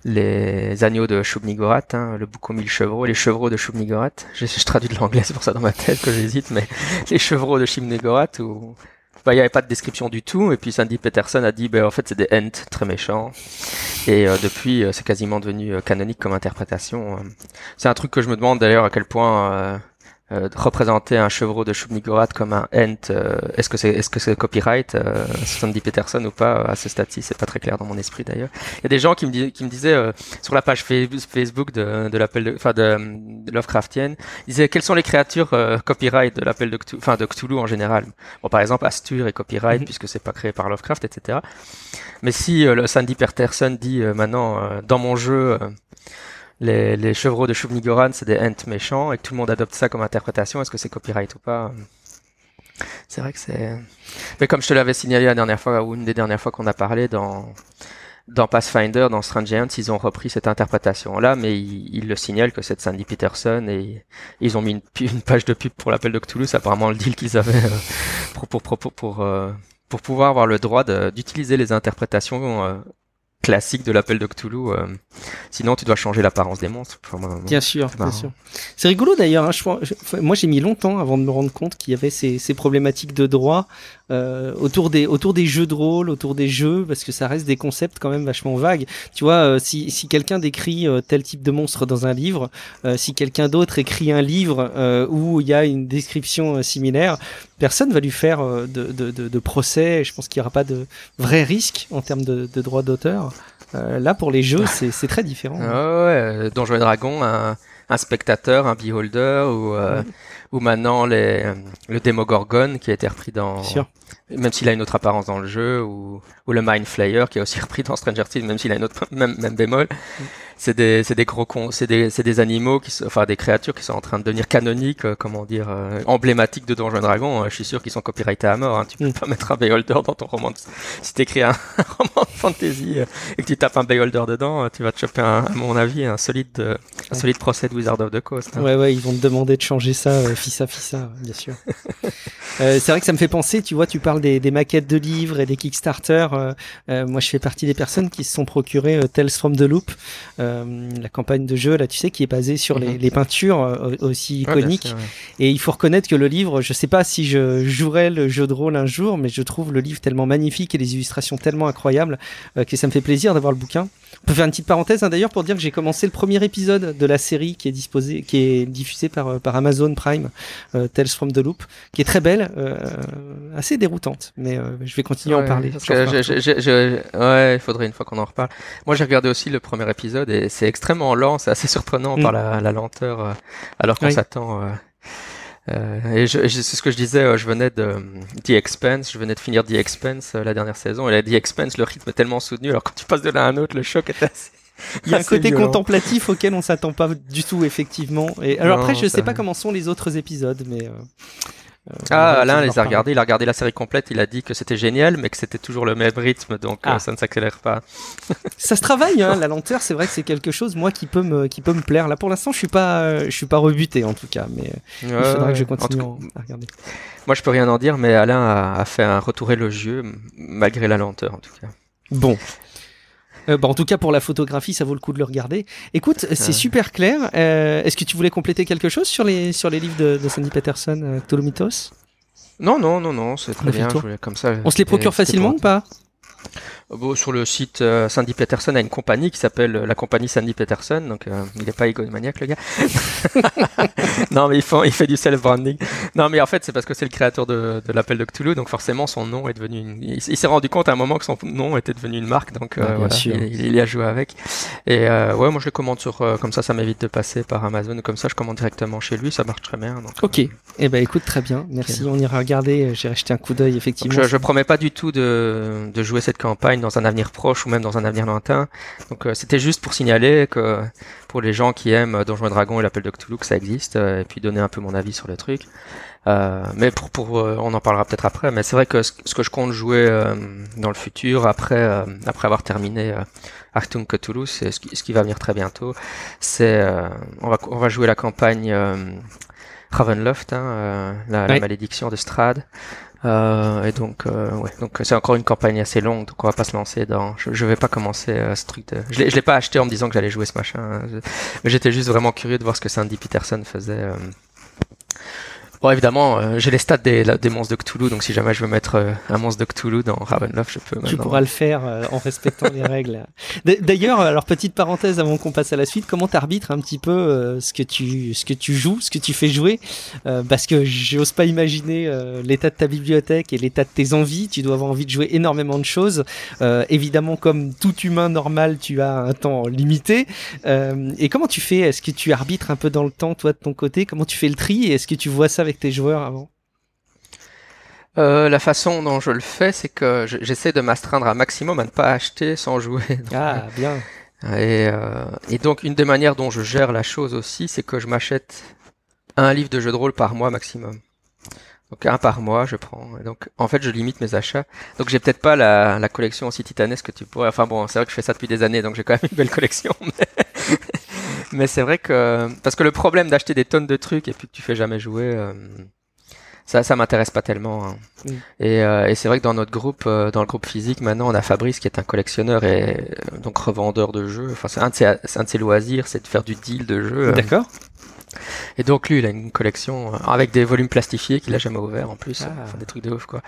Speaker 2: les agneaux de Shub-Nigorat, hein, le bouc aux mille chevreaux, les chevreaux de Shub-Nigorat. Je, traduis de l'anglais, c'est pour ça dans ma tête que j'hésite, mais les chevreaux de Shub-Nigorat ou il n'y avait pas de description du tout. Et puis Sandy Peterson a dit, bah, en fait, c'est des Ents très méchants. Et euh, depuis, euh, c'est quasiment devenu euh, canonique comme interprétation. C'est un truc que je me demande d'ailleurs à quel point euh, représenter un chevreau de Shub-Niggurath comme un ent, euh, est-ce que c'est est-ce que c'est copyright euh, Sandy Peterson ou pas À ce stade-ci, c'est pas très clair dans mon esprit d'ailleurs. Il y a des gens qui me, dis- qui me disaient euh, sur la page fa- Facebook de, de l'appel, de, enfin de, de Lovecraftienne, ils disaient quelles sont les créatures euh, copyright de l'appel de Cthulhu, enfin de Cthulhu en général? Bon, par exemple, Astur est copyright
Speaker 1: Mhm.
Speaker 2: puisque c'est pas créé par Lovecraft, etc. Mais si euh, le Sandy Peterson dit euh, maintenant euh, dans mon jeu euh, les, les chevreaux de Shub-Niggurath c'est des ents méchants et que tout le monde adopte ça comme interprétation, est-ce que c'est copyright ou pas? C'est vrai que c'est. Mais comme je te l'avais signalé la dernière fois ou une des dernières fois qu'on a parlé dans dans Pathfinder, dans Strange Giants, ils ont repris cette interprétation-là, mais ils, le signalent que c'est de Sandy Peterson et ils ont mis une, une page de pub pour l'appel de Cthulhu. Apparemment le deal qu'ils avaient euh, pour, pour, pour, pour, pour, euh, pour pouvoir avoir le droit d'utiliser les interprétations euh, classiques de l'appel de Cthulhu. euh. sinon, tu dois changer l'apparence des monstres. Enfin,
Speaker 1: Bien sûr, bien sûr. C'est rigolo d'ailleurs. hein, moi, j'ai mis longtemps avant de me rendre compte qu'il y avait ces, ces problématiques de droit euh, autour des autour des jeux de rôle, autour des jeux, parce que ça reste des concepts quand même vachement vagues. Tu vois, euh, si, si quelqu'un décrit euh, tel type de monstre dans un livre, euh, si quelqu'un d'autre écrit un livre euh, où il y a une description similaire, personne va lui faire de, de, de, de procès. Je pense qu'il n'y aura pas de vrai risque en termes de, de droit d'auteur. Euh, là, pour les jeux, c'est c'est très différent.
Speaker 2: Ah ouais, Donjons et Dragons, un, un spectateur, un beholder, ou, euh,
Speaker 1: Ouais.
Speaker 2: Ou maintenant les, euh, le Demogorgon qui a été repris dans... Même s'il a une autre apparence dans le jeu, ou, ou le Mind Flayer qui est aussi repris dans Stranger Things, même s'il a une autre même, même bémol. C'est des, c'est des gros cons, c'est des, c'est des animaux qui sont, enfin des créatures qui sont en train de devenir canoniques, euh, comment dire, euh, emblématiques de Donjons et Dragons. Euh, je suis sûr qu'ils sont copyrightés à mort. Hein. Tu peux
Speaker 1: Mm.
Speaker 2: pas mettre un beholder dans ton roman. de- Si t'écris un, un roman de fantasy euh, et que tu tapes un beholder dedans, euh, tu vas te choper, un, à mon avis, un solide, euh, un solide procès de Wizard of the Coast. hein.
Speaker 1: Ouais, ouais, ils vont te demander de changer ça, euh, fissa, fissa, bien sûr. Euh, c'est vrai que ça me fait penser, tu vois, tu parles des, des maquettes de livres et des Kickstarter. euh, euh, moi, je fais partie des personnes qui se sont procurées euh, Tales from the Loop, euh, la campagne de jeu, là, tu sais, qui est basée sur les,
Speaker 2: Mhm.
Speaker 1: les peintures euh, aussi iconiques.
Speaker 2: ouais.
Speaker 1: Et il faut reconnaître que le livre, je sais pas si je jouerai le jeu de rôle un jour, mais je trouve le livre tellement magnifique et les illustrations tellement incroyables euh, que ça me fait plaisir d'avoir le bouquin. On peut faire une petite parenthèse hein, d'ailleurs pour dire que j'ai commencé le premier épisode de la série qui est disposé, qui est diffusé par, par Amazon Prime, euh, Tales from the Loop, qui est très belle, euh, assez déroutante, mais euh, je vais continuer à en parler.
Speaker 2: ouais, il faudrait une fois qu'on en reparle. Moi, j'ai regardé aussi le premier épisode et c'est extrêmement lent, c'est assez surprenant
Speaker 1: Mm.
Speaker 2: par la, la lenteur, euh, alors qu'on
Speaker 1: Oui.
Speaker 2: s'attend. euh, euh, et je, je- c'est ce que je disais, euh, je venais de The Expense, je venais de finir The Expense euh, la dernière saison, et la The Expense, le rythme est tellement soutenu, alors quand tu passes de l'un à un autre, le choc est assez.
Speaker 1: Il y a un côté
Speaker 2: violent.
Speaker 1: contemplatif auquel on s'attend pas du tout, effectivement. Et alors
Speaker 2: Non,
Speaker 1: après, je
Speaker 2: ça-
Speaker 1: sais pas comment sont les autres épisodes, mais. Euh, euh,
Speaker 2: Ah,
Speaker 1: va
Speaker 2: Alain les a regardés, il a regardé la série complète, il a dit que c'était génial, mais que c'était toujours le même rythme, donc euh,
Speaker 1: Ah.
Speaker 2: ça ne s'accélère pas.
Speaker 1: Ça se travaille, hein, la lenteur. C'est vrai que c'est quelque chose, moi, qui peut me, qui peut me plaire. Là, pour l'instant, je suis pas, euh, je suis pas rebuté en tout cas, mais euh, il faudra que je
Speaker 2: Ouais, en tout
Speaker 1: continue à regarder.
Speaker 2: Moi, je peux rien en dire, mais Alain a, a fait un retour élogieux, malgré la lenteur, en tout cas.
Speaker 1: Bon. Euh, bah, en tout cas, pour la photographie, ça vaut le coup de le regarder. Écoute, c'est super clair. Euh, Est-ce que tu voulais compléter quelque chose sur les, sur les livres de, de Sandy Peterson, euh, Cthulhu Mythos
Speaker 2: Non, non, non, non, c'est très bien. je voulais comme ça.
Speaker 1: On se les procure facilement ou pas?
Speaker 2: Sur le site, euh, Sandy Peterson a une compagnie qui s'appelle euh, la compagnie Sandy Peterson, donc euh, il n'est pas égomaniaque le gars. non, mais il fait, il fait du self-branding. Non, mais en fait, c'est parce que c'est le créateur de, de l'appel de Cthulhu, donc forcément son nom est devenu. Une... Il, s'est rendu compte à un moment que son nom était devenu une marque, donc euh,
Speaker 1: Ah,
Speaker 2: voilà, il, il y a joué avec. Et euh, ouais, moi je le commande sur, comme ça, ça m'évite de passer par Amazon, comme ça je commande directement chez lui, ça marche très bien. Donc,
Speaker 1: Ok. Eh ben, écoute, très bien. Merci. On ira regarder. J'ai jeté un coup d'œil,
Speaker 2: Donc,
Speaker 1: effectivement.
Speaker 2: je, je promets pas du tout de, de jouer cette campagne dans un avenir proche ou même dans un avenir lointain. Donc euh, c'était juste pour signaler que pour les gens qui aiment euh, Donjons et Dragons et l'appel de Cthulhu que ça existe euh, et puis donner un peu mon avis sur le truc. Euh, mais pour, pour euh, on en parlera peut-être après. Mais c'est vrai que ce, ce que je compte jouer euh, dans le futur après euh, après avoir terminé euh, Achtung Cthulhu, c'est ce qui, ce qui va venir très bientôt. C'est euh, on va on va jouer la campagne euh, Ravenloft, hein, euh, la, la malédiction de Strad. Euh, et donc, euh, ouais, donc c'est encore une campagne assez longue, donc on va pas se lancer dans. Je, je vais pas commencer euh, ce truc. De... Je l'ai, je l'ai pas acheté en me disant que j'allais jouer ce machin. hein. Mais j'étais juste vraiment curieux de voir ce que Sandy Peterson faisait. Euh, Bon, évidemment, euh, j'ai les stats des, des, monstres de Cthulhu, donc si jamais je veux mettre euh, un monstre de Cthulhu dans Ravenloft, je peux.
Speaker 1: Tu pourras le faire euh, en respectant les règles. D'ailleurs, alors petite parenthèse avant qu'on passe à la suite, comment t'arbitres un petit peu ce que tu ce que tu joues, ce que tu fais jouer, parce que j'ose pas imaginer l'état de ta bibliothèque et l'état de tes envies. Tu dois avoir envie de jouer énormément de choses. évidemment, comme tout humain normal, tu as un temps limité. et comment tu fais? Est-ce que tu arbitres un peu dans le temps, toi de ton côté? Comment tu fais le tri? Est-ce que tu vois ça avec tes joueurs avant
Speaker 2: euh, la façon dont je le fais, c'est que j'essaie de m'astreindre un maximum à ne pas acheter sans jouer.
Speaker 1: ah, bien.
Speaker 2: Et, euh, et, donc, une des manières dont je gère la chose aussi, c'est que je m'achète un livre de jeu de rôle par mois maximum. Donc, un par mois, je prends. Et donc, en fait, je limite mes achats. Donc, j'ai peut-être pas la, la, collection aussi titanesque que tu pourrais. Enfin, bon, c'est vrai que je fais ça depuis des années, donc j'ai quand même une belle collection. Mais, mais c'est vrai que. Parce que le problème d'acheter des tonnes de trucs et puis que tu fais jamais jouer. Euh, ça, ça m'intéresse pas tellement. Hein. Mm. Et, euh, et c'est vrai que dans notre groupe, euh, dans le groupe physique, maintenant, on a Fabrice qui est un collectionneur et donc revendeur de jeux. Enfin, c'est un de ses, un de ses loisirs, c'est de faire du deal de jeux.
Speaker 1: D'accord.
Speaker 2: Et donc lui, il a une collection avec des volumes plastifiés qu'il a jamais ouvert en plus, ah. des trucs de ouf quoi.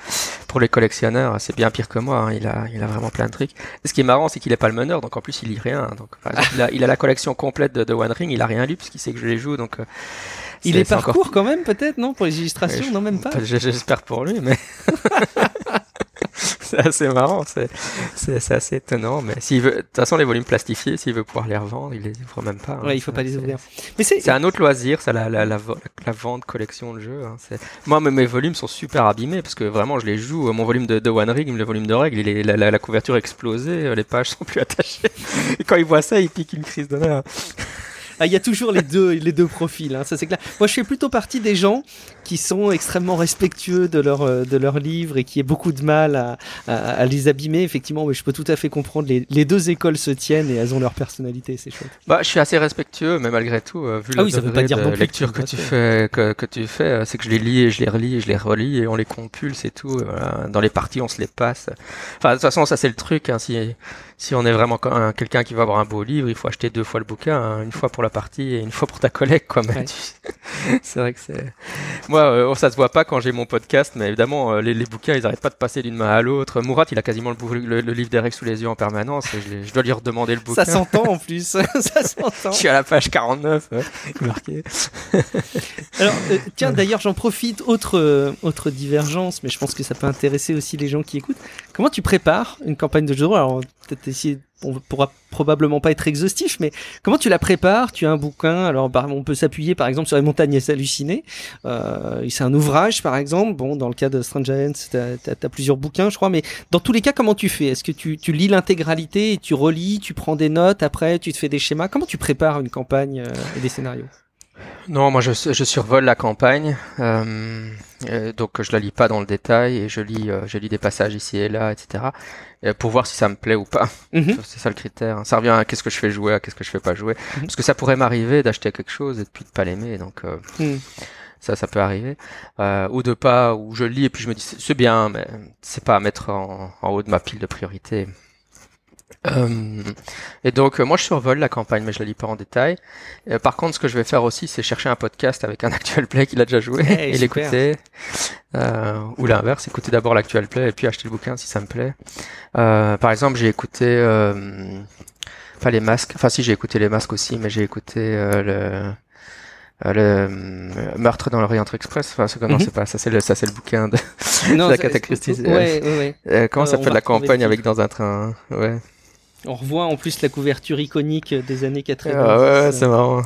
Speaker 2: Pour les collectionneurs, c'est bien pire que moi. Hein. Il a, il a vraiment plein de trucs. Et ce qui est marrant, c'est qu'il est pas le meneur, donc en plus il lit rien. Donc il, a, il, a, la collection complète de, de One Ring, il a rien lu puisqu'il sait que je les joue, donc
Speaker 1: il est, parcours quand même, peut-être, non Pour les illustrations, non, même pas
Speaker 2: J'espère pour lui, mais. c'est assez marrant, c'est assez étonnant. Mais s'il veut, de toute façon, les volumes plastifiés, s'il veut pouvoir les revendre, il les ouvre même pas.
Speaker 1: Hein. Ouais, il faut pas les ouvrir.
Speaker 2: Mais c'est un autre loisir, ça, la, la, la, la, vente, collection de jeux. Hein. Moi, mes volumes sont super abîmés parce que vraiment, je les joue. Mon volume de, de One Ring, le volume de règles, il est, la, la, couverture explosée, les pages sont plus attachées. Et quand il voit ça, il pique une crise de nerfs.
Speaker 1: Ah, il y a toujours les deux, les deux profils, hein, ça c'est clair. Moi, je fais plutôt partie des gens qui sont extrêmement respectueux de leur euh, de leurs livres et qui aient beaucoup de mal à, à, les abîmer. Effectivement, mais je peux tout à fait comprendre. Les, les, deux écoles se tiennent et elles ont leur personnalité, c'est chouette.
Speaker 2: Bah, je suis assez respectueux, mais malgré tout, euh, vu
Speaker 1: ah oui, ça veut pas dire non plus
Speaker 2: lecture que tu fais, que, que tu fais, euh, c'est que je les lis et je les relis et je les relis et on les compulse et tout. Voilà. Dans les parties, on se les passe. Enfin, de toute façon, ça c'est le truc. Hein, si si on est vraiment quelqu'un qui va avoir un beau livre, il faut acheter deux fois le bouquin, hein, une fois pour la partie et une fois pour ta collègue, quoi. c'est vrai que c'est. Moi, euh, ça se voit pas quand j'ai mon podcast, mais évidemment, euh, les, les, bouquins, ils arrêtent pas de passer d'une main à l'autre. Mourat, il a quasiment le, le, livre d'Eric sous les yeux en permanence. Et je, je, dois lui redemander le bouquin.
Speaker 1: Ça s'entend en plus. ça s'entend.
Speaker 2: je suis à la page 49, marqué.
Speaker 1: Alors, euh, tiens, d'ailleurs, j'en profite. Autre, autre divergence, mais je pense que ça peut intéresser aussi les gens qui écoutent. Comment tu prépares une campagne de jeu de rôle? Alors, peut-être essayer on pourra probablement pas être exhaustif, mais comment tu la prépares? Tu as un bouquin, alors on peut s'appuyer par exemple sur les montagnes hallucinées. Euh, c'est un ouvrage par exemple. Bon, dans le cas de Strange Giants, tu as, plusieurs bouquins, je crois, mais dans tous les cas, comment tu fais? Est-ce que tu, tu lis l'intégralité et tu relis, tu prends des notes après, tu te fais des schémas? Comment tu prépares une campagne euh, et des scénarios?
Speaker 2: Non, moi je, je, survole la campagne, euh, euh, donc je la lis pas dans le détail et je lis, euh, je lis des passages ici et là, etc. pour voir si ça me plaît ou pas. Mhm. C'est ça le critère. Ça revient à qu'est-ce que je fais jouer, à qu'est-ce que je fais pas jouer. Mhm. Parce que ça pourrait m'arriver d'acheter quelque chose et puis de pas l'aimer, donc mhm. ça, ça peut arriver. ou de pas, ou je lis et puis je me dis c'est bien, mais c'est pas à mettre en, en haut de ma pile de priorité. Euh, et donc, euh, moi, je survole la campagne, mais je la lis pas en détail. Euh, par contre, ce que je vais faire aussi, c'est chercher un podcast avec un actual play qu'il a déjà joué et l'écouter. ou l'inverse, écouter d'abord l'actual play et puis acheter le bouquin si ça me plaît. par exemple, j'ai écouté pas les masques. Enfin, si j'ai écouté les masques aussi, mais j'ai écouté le le meurtre dans l'Orient Express. Enfin, c'est, non, mhm. c'est pas ça, c'est le ça, c'est le bouquin de, non, la cataclysme.
Speaker 1: Ouais, ouais,
Speaker 2: ouais. comment ça s'appelle la campagne avec dans un train Ouais.
Speaker 1: On revoit en plus la couverture iconique des années 80.
Speaker 2: Ah ouais, c'est marrant.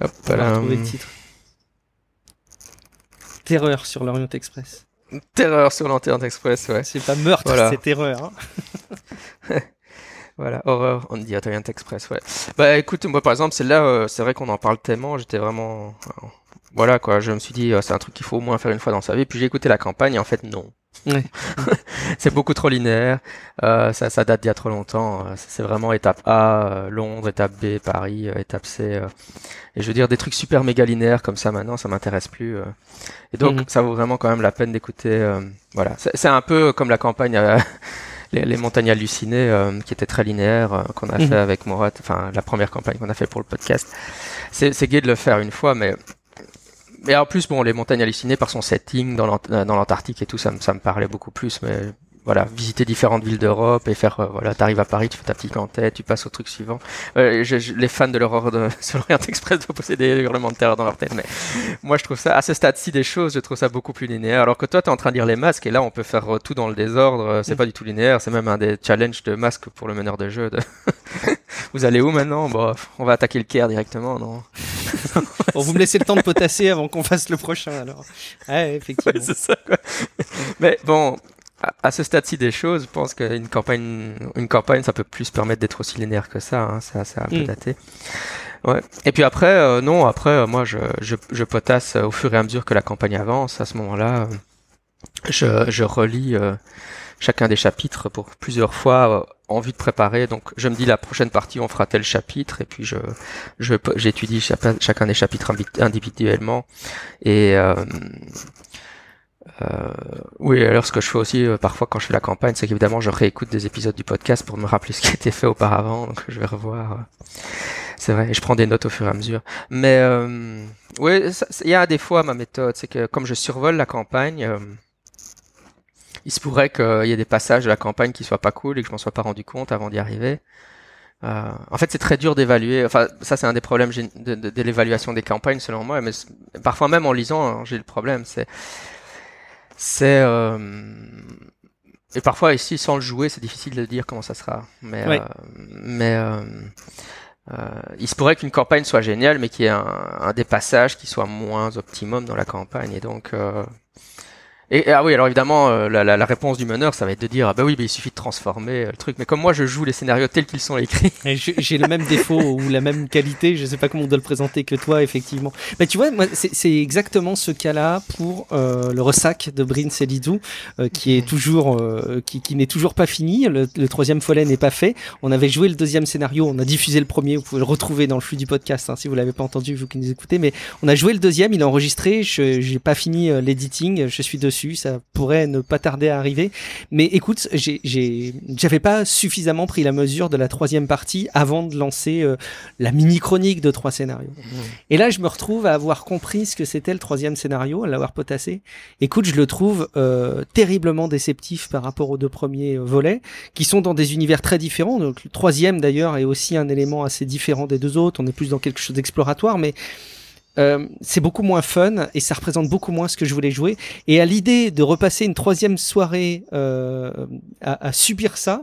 Speaker 1: Hop, On retrouver le titre. Terreur sur l'Orient Express.
Speaker 2: Terreur sur l'Orient Express, ouais.
Speaker 1: C'est pas meurtre, c'est terreur.
Speaker 2: Hein. voilà, horreur on dit Orient Express, ouais. Bah écoute, moi par exemple, c'est là, euh, c'est vrai qu'on en parle tellement, j'étais vraiment... Euh, voilà quoi, je me suis dit, euh, c'est un truc qu'il faut au moins faire une fois dans sa vie, puis j'ai écouté la campagne et en fait non. c'est beaucoup trop linéaire. Euh, ça, ça, date d'il y a trop longtemps. Euh, c'est vraiment étape A, euh, Londres, étape B, Paris, étape C. et je veux dire, des trucs super méga linéaires comme ça maintenant, ça m'intéresse plus. Et donc, mhm. ça vaut vraiment quand même la peine d'écouter. voilà, c'est un peu comme la campagne. Les, les, montagnes hallucinées qui était très linéaire qu'on a mhm. fait avec Morat, enfin la première campagne qu'on a fait pour le podcast. C'est gai de le faire une fois, mais mais en plus, bon, les montagnes hallucinées par son setting dans l'Antarctique et tout, ça, ça me parlait beaucoup plus. Mais voilà, visiter différentes villes d'Europe et faire, euh, voilà, t'arrives à Paris, tu fais ta petite enquête, tu passes au truc suivant. Euh, les fans de l'horreur de, sur l'Orient Express doivent posséder des hurlements de terreur dans leur tête, mais moi je trouve ça, à ce stade-ci des choses, je trouve ça beaucoup plus linéaire. Alors que toi, t'es en train de lire les masques et là, on peut faire euh, tout dans le désordre, c'est mm. pas du tout linéaire, c'est même un des challenges de masques pour le meneur de jeu. De... vous allez où maintenant? Bon, on va attaquer le Caire directement, non?
Speaker 1: Bon, Vous me laissez le temps de potasser avant qu'on fasse le prochain, alors. Ouais, effectivement.
Speaker 2: c'est ça, quoi. Mais bon, à ce stade-ci des choses, je pense qu'une campagne, une campagne, ça peut plus permettre d'être aussi linéaire que ça. Hein, ça, c'est un peu mm. daté. Ouais. Et puis après, euh, non, après, euh, moi, je, je, je, potasse au fur et à mesure que la campagne avance. À ce moment-là, euh, je, je relis chacun des chapitres pour plusieurs fois en vue de préparer. Donc, je me dis la prochaine partie, on fera tel chapitre, et puis je, je j'étudie chacun des chapitres individuellement. Et euh, oui, alors ce que je fais aussi euh, parfois quand je fais la campagne, c'est qu'évidemment je réécoute des épisodes du podcast pour me rappeler ce qui a été fait auparavant, donc je vais revoir. Euh, c'est vrai, je prends des notes au fur et à mesure. Mais euh, oui, il y a des fois ma méthode, c'est que comme je survole la campagne, il se pourrait qu'il y ait des passages de la campagne qui soient pas cool et que je m'en sois pas rendu compte avant d'y arriver. Euh, en fait, c'est très dur d'évaluer. Enfin, ça, c'est un des problèmes de, de, de l'évaluation des campagnes, selon moi. Mais parfois même en lisant, hein, j'ai le problème. C'est c'est euh, et parfois ici sans le jouer, c'est difficile de dire comment ça sera. Mais euh, mais euh, il se pourrait qu'une campagne soit géniale, mais qu'il y ait un, un, des passages qui soit moins optimum dans la campagne. Et donc, et, ah oui, alors évidemment, euh, la, la, la, réponse du meneur, ça va être de dire ah bah oui, mais il suffit de transformer euh, le truc. Mais comme moi, je joue les scénarios tels qu'ils sont écrits.
Speaker 1: J'ai le même défaut ou la même qualité, je sais pas comment on doit le présenter que toi, effectivement. Mais tu vois, moi, c'est exactement ce cas-là pour euh, le ressac de Brin Selidou, euh, qui est toujours, euh, qui, qui n'est toujours pas fini. Le, le troisième volet n'est pas fait. On avait joué le deuxième scénario, on a diffusé le premier. Vous pouvez le retrouver dans le flux du podcast hein, si vous l'avez pas entendu, vous qui nous écoutez. Mais on a joué le deuxième, il est enregistré. Je j'ai pas fini l'editing, je suis dessus ça pourrait ne pas tarder à arriver. Mais écoute, j'avais pas suffisamment pris la mesure de la troisième partie avant de lancer euh, la mini chronique de trois scénarios. Mmh. Et là, je me retrouve à avoir compris ce que c'était le troisième scénario, à l'avoir potassé. Écoute, je le trouve euh, terriblement déceptif par rapport aux deux premiers euh, volets, qui sont dans des univers très différents. Donc le troisième d'ailleurs est aussi un élément assez différent des deux autres. On est plus dans quelque chose d'exploratoire, mais euh, c'est beaucoup moins fun et ça représente beaucoup moins ce que je voulais jouer. Et à l'idée de repasser une troisième soirée euh, à, à, subir ça,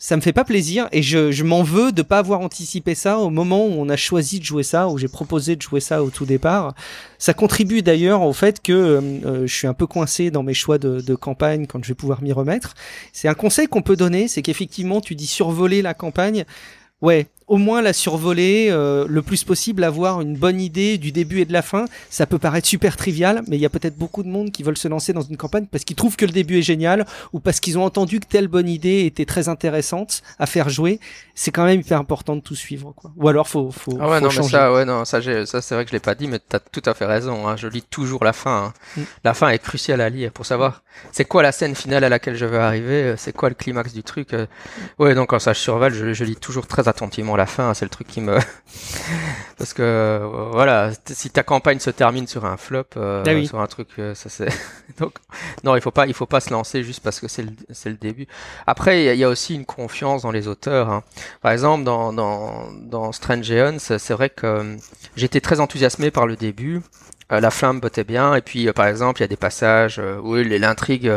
Speaker 1: ça me fait pas plaisir et je, je m'en veux de pas avoir anticipé ça au moment où on a choisi de jouer ça, où j'ai proposé de jouer ça au tout départ. Ça contribue d'ailleurs au fait que euh, je suis un peu coincé dans mes choix de, de campagne quand je vais pouvoir m'y remettre. C'est un conseil qu'on peut donner, c'est qu'effectivement tu dis survoler la campagne. Ouais, au moins la survoler euh, le plus possible, avoir une bonne idée du début et de la fin. Ça peut paraître super trivial, mais il y a peut-être beaucoup de monde qui veulent se lancer dans une campagne parce qu'ils trouvent que le début est génial ou parce qu'ils ont entendu que telle bonne idée était très intéressante à faire jouer. C'est quand même hyper important de tout suivre, quoi. Ou alors faut, faut,
Speaker 2: ah ouais,
Speaker 1: non,
Speaker 2: Mais ça, ouais, non, ça, ça c'est vrai que je l'ai pas dit, mais tu as tout à fait raison. Hein. Je lis toujours la fin. Hein. Mm. La fin est cruciale à lire pour savoir c'est quoi la scène finale à laquelle je veux arriver, euh, c'est quoi le climax du truc. Euh. Ouais, donc quand ça je survole, je, je lis toujours très attentivement la fin, c'est le truc qui me... Parce que, euh, voilà, si ta campagne se termine sur un flop, euh, ah sur un truc, euh, ça c'est... Donc, non, il faut pas, il faut pas se lancer juste parce que c'est le, c'est le début. Après, il y, a aussi une confiance dans les auteurs. Hein. Par exemple, dans, dans, dans Strange Aeons, c'est vrai que j'étais très enthousiasmé par le début. la flamme bottait bien, et puis, par exemple, il y a des passages où l'intrigue...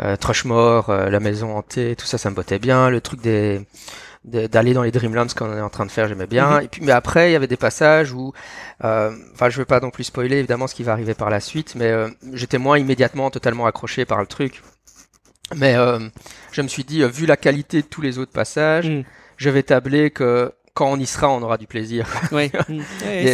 Speaker 2: Euh, Trushmore, la maison hantée, tout ça, ça me bottait bien. Le truc des, d'aller dans les Dreamlands qu'on est en train de faire, j'aimais bien. Mhm. Et puis, mais après, il y avait des passages où, euh, enfin, je veux pas non plus spoiler évidemment ce qui va arriver par la suite, mais euh, j'étais moins immédiatement totalement accroché par le truc. Mais euh, je me suis dit, vu la qualité de tous les autres passages, mhm. je vais tabler que quand on y sera, on aura du plaisir.
Speaker 1: Oui.
Speaker 2: Mhm.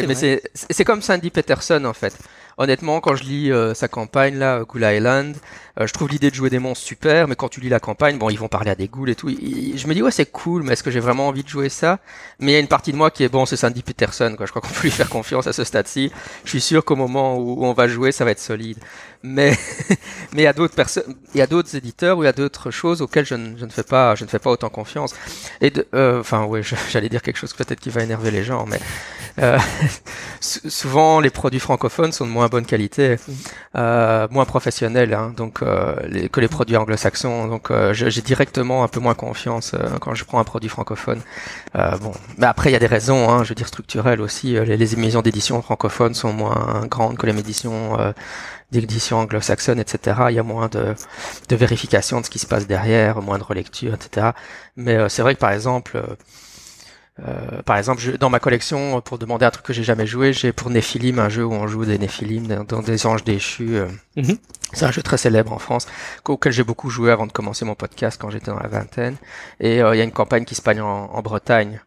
Speaker 2: mais c'est comme Sandy Peterson en fait. Honnêtement, quand je lis sa campagne là, Ghoul Island, euh, je trouve l'idée de jouer des monstres super, mais quand tu lis la campagne, bon, ils vont parler à des ghouls et tout. je me dis ouais, c'est cool, mais est-ce que j'ai vraiment envie de jouer ça? Mais il y a une partie de moi qui est bon, c'est Sandy Peterson, quoi. Je crois qu'on peut lui faire confiance à ce stade-ci. Je suis sûr qu'au moment où on va jouer, ça va être solide. Mais mais il y a d'autres personnes, il y a d'autres éditeurs ou il y a d'autres choses auxquelles je ne, je ne fais pas, je ne fais pas autant confiance. Et euh, enfin ouais, j'allais dire quelque chose peut-être qui va énerver les gens, mais Euh, souvent, les produits francophones sont de moins bonne qualité, euh, moins professionnels, hein, donc euh, que les produits anglo-saxons. Donc, euh, j'ai directement un peu moins confiance euh, quand je prends un produit francophone. bon, mais après, il y a des raisons, hein, je veux dire structurelles aussi. Les, maisons d'édition francophones sont moins grandes que les éditions d'édition anglo-saxonne, etc. Il y a moins de, de, vérification de ce qui se passe derrière, moins de relecture, etc. Mais c'est vrai que par exemple, euh, par exemple, je, dans ma collection, pour demander un truc que j'ai jamais joué, j'ai pour Néphilim un jeu où on joue des Néphilim dans, des anges déchus. Euh. Mhm. C'est un jeu très célèbre en France, auquel j'ai beaucoup joué avant de commencer mon podcast quand j'étais dans la vingtaine. Et euh, il y a une campagne qui se passe en, en Bretagne.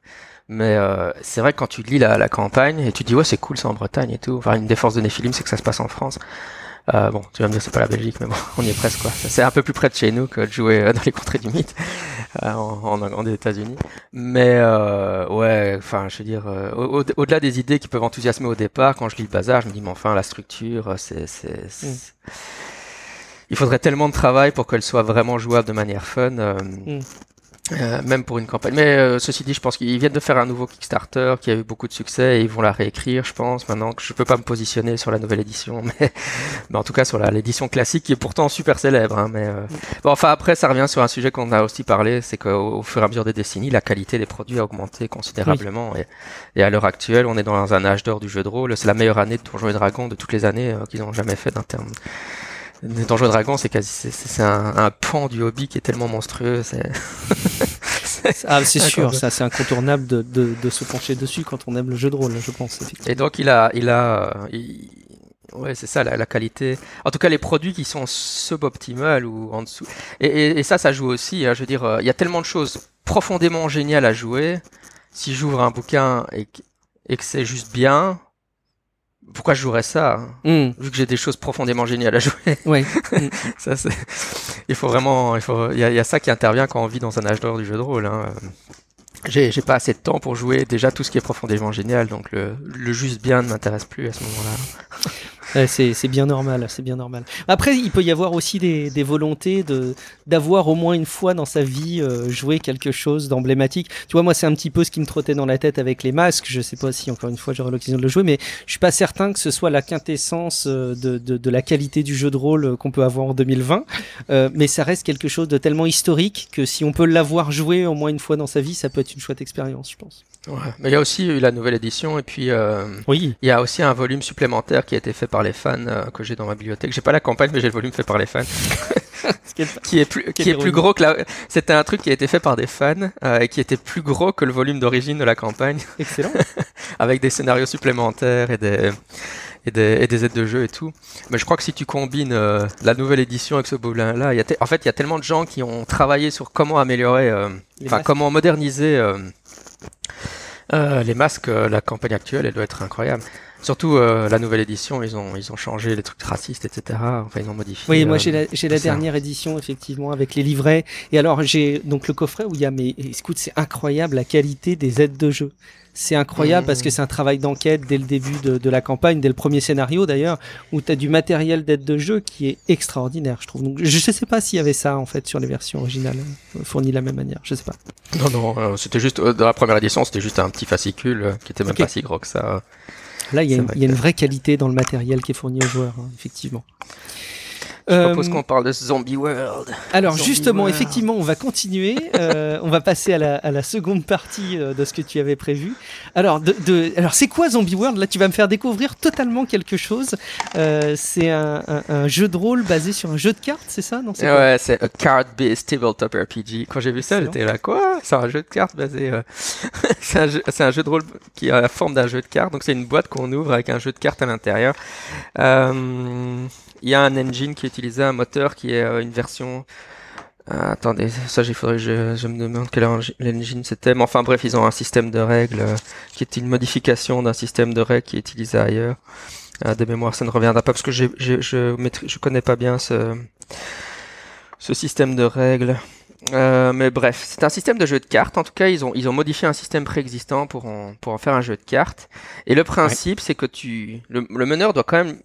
Speaker 2: Mais c'est vrai que quand tu lis la, la, campagne et tu dis ouais c'est cool c'est en Bretagne et tout. Enfin une des forces de Néphilim c'est que ça se passe en France. Euh, bon, tu vas me dire c'est pas la Belgique, mais bon, on y est presque quoi. C'est un peu plus près de chez nous que de jouer euh, dans les contrées du mythe euh, en, en, États-Unis. Mais euh, ouais, enfin, je veux dire, euh, au-delà des idées qui peuvent enthousiasmer au départ, quand je lis le bazar, je me dis mais enfin la structure, c'est, c'est, mm. il faudrait tellement de travail pour qu'elle soit vraiment jouable de manière fun. Mm. Euh, même pour une campagne. Mais euh, ceci dit, je pense qu'ils viennent de faire un nouveau Kickstarter qui a eu beaucoup de succès et ils vont la réécrire, je pense. Maintenant que je peux pas me positionner sur la nouvelle édition, mais, mais en tout cas sur l'édition classique qui est pourtant super célèbre. Hein, mais euh, bon, enfin après, ça revient sur un sujet qu'on a aussi parlé, c'est qu'au fur et à mesure des décennies, la qualité des produits a augmenté considérablement. Et, et, à l'heure actuelle, on est dans un âge d'or du jeu de rôle. C'est la meilleure année de Donjons et Dragons de toutes les années qu'ils ont jamais fait d'un terme Donjons et Dragons, c'est quasi, c'est un, un, pan du hobby qui est tellement monstrueux. C'est
Speaker 1: ah, c'est sûr, ça, c'est incontournable de, de, de, se pencher dessus quand on aime le jeu de rôle, je pense.
Speaker 2: Et donc, il a, il a, ouais, c'est ça, la, la, qualité. En tout cas, les produits qui sont suboptimales ou en dessous. Et, et, et ça, ça joue aussi. Hein, je veux dire, euh, il y a tellement de choses profondément géniales à jouer. Si j'ouvre un bouquin et, et que c'est juste bien, pourquoi je jouerais ça hein, hmm. vu que j'ai des choses profondément géniales à jouer.
Speaker 1: Oui
Speaker 2: ça c'est il faut vraiment il faut il y, a, ça qui intervient quand on vit dans un âge d'or du jeu de rôle hein. j'ai j'ai pas assez de temps pour jouer. Déjà tout ce qui est profondément génial donc le, le juste bien ne m'intéresse plus à ce moment-là
Speaker 1: c'est bien normal, c'est bien normal. Après, il peut y avoir aussi des, des volontés de d'avoir au moins une fois dans sa vie euh, joué quelque chose d'emblématique. Tu vois, moi, c'est un petit peu ce qui me trottait dans la tête avec les masques. Je sais pas si encore une fois j'aurai l'occasion de le jouer, mais je suis pas certain que ce soit la quintessence euh, de, de, de la qualité du jeu de rôle euh, qu'on peut avoir en 2020. Euh, mais ça reste quelque chose de tellement historique que si on peut l'avoir joué au moins une fois dans sa vie, ça peut être une chouette expérience, je pense.
Speaker 2: Ouais. Mais il y a aussi eu la nouvelle édition et puis euh,
Speaker 1: oui.
Speaker 2: il y a aussi un volume supplémentaire qui a été fait par les fans euh, que j'ai dans ma bibliothèque. J'ai pas la campagne, mais j'ai le volume fait par les fans. qui est plus qui est plus gros que la. C'était un truc qui a été fait par des fans euh, et qui était plus gros que le volume d'origine de la campagne.
Speaker 1: Excellent.
Speaker 2: Avec des scénarios supplémentaires et des et des, et des aides de jeu et tout. Mais je crois que si tu combines euh, la nouvelle édition avec ce volume là, il y a en fait il y a tellement de gens qui ont travaillé sur comment améliorer, euh, enfin comment moderniser euh, les masques, euh, la campagne actuelle, elle doit être incroyable. Surtout euh, la nouvelle édition, ils ont ils ont changé les trucs racistes, etc. Enfin, ils ont modifié.
Speaker 1: Oui, moi j'ai la, j'ai la dernière édition effectivement avec les livrets. Et alors j'ai donc le coffret où il y a mais écoute c'est incroyable la qualité des aides de jeu. C'est incroyable parce que mmh. c'est un travail d'enquête dès le début de, de, la campagne, dès le premier scénario d'ailleurs, où tu as du matériel d'aide de jeu qui est extraordinaire, je trouve. Donc je sais pas s'il y avait ça en fait sur les versions originales euh, fournies de la même manière, je sais pas.
Speaker 2: Non non, euh, c'était juste euh, dans la première édition, c'était juste un petit fascicule euh, qui était même pas si gros que ça.
Speaker 1: Là, il y, a une, y a une vraie qualité dans le matériel qui est fourni aux joueurs, hein, effectivement.
Speaker 2: Je euh, propose qu'on parle de Zombie World.
Speaker 1: Alors justement, effectivement, on va continuer. euh, on va passer à la, à la seconde partie euh, de ce que tu avais prévu. Alors, de, de alors c'est quoi Zombie World? Là, tu vas me faire découvrir totalement quelque chose. Euh, c'est un, un, un, jeu de rôle basé sur un jeu de cartes, c'est ça?
Speaker 2: Non, Ouais, c'est un card-based tabletop RPG. Quand j'ai vu ça, j'étais là, quoi? C'est un jeu de cartes basé... Euh, c'est un, un, jeu de rôle qui a la forme d'un jeu de cartes. Donc c'est une boîte qu'on ouvre avec un jeu de cartes à l'intérieur. Euh, il y a un engine qui est utilisé, un moteur qui est euh, une version. Euh, attendez, ça il faudrait que je, je me demande quel engine c'était. Mais enfin bref, ils ont un système de règles euh, qui est une modification d'un système de règles qui est utilisé ailleurs. de mémoire, ça ne reviendra pas parce que je je je connais pas bien ce ce système de règles. Euh, mais bref, c'est un système de jeu de cartes. En tout cas, ils ont ils ont modifié un système préexistant pour en pour en faire un jeu de cartes. Et le principe, c'est que tu le, le meneur doit quand même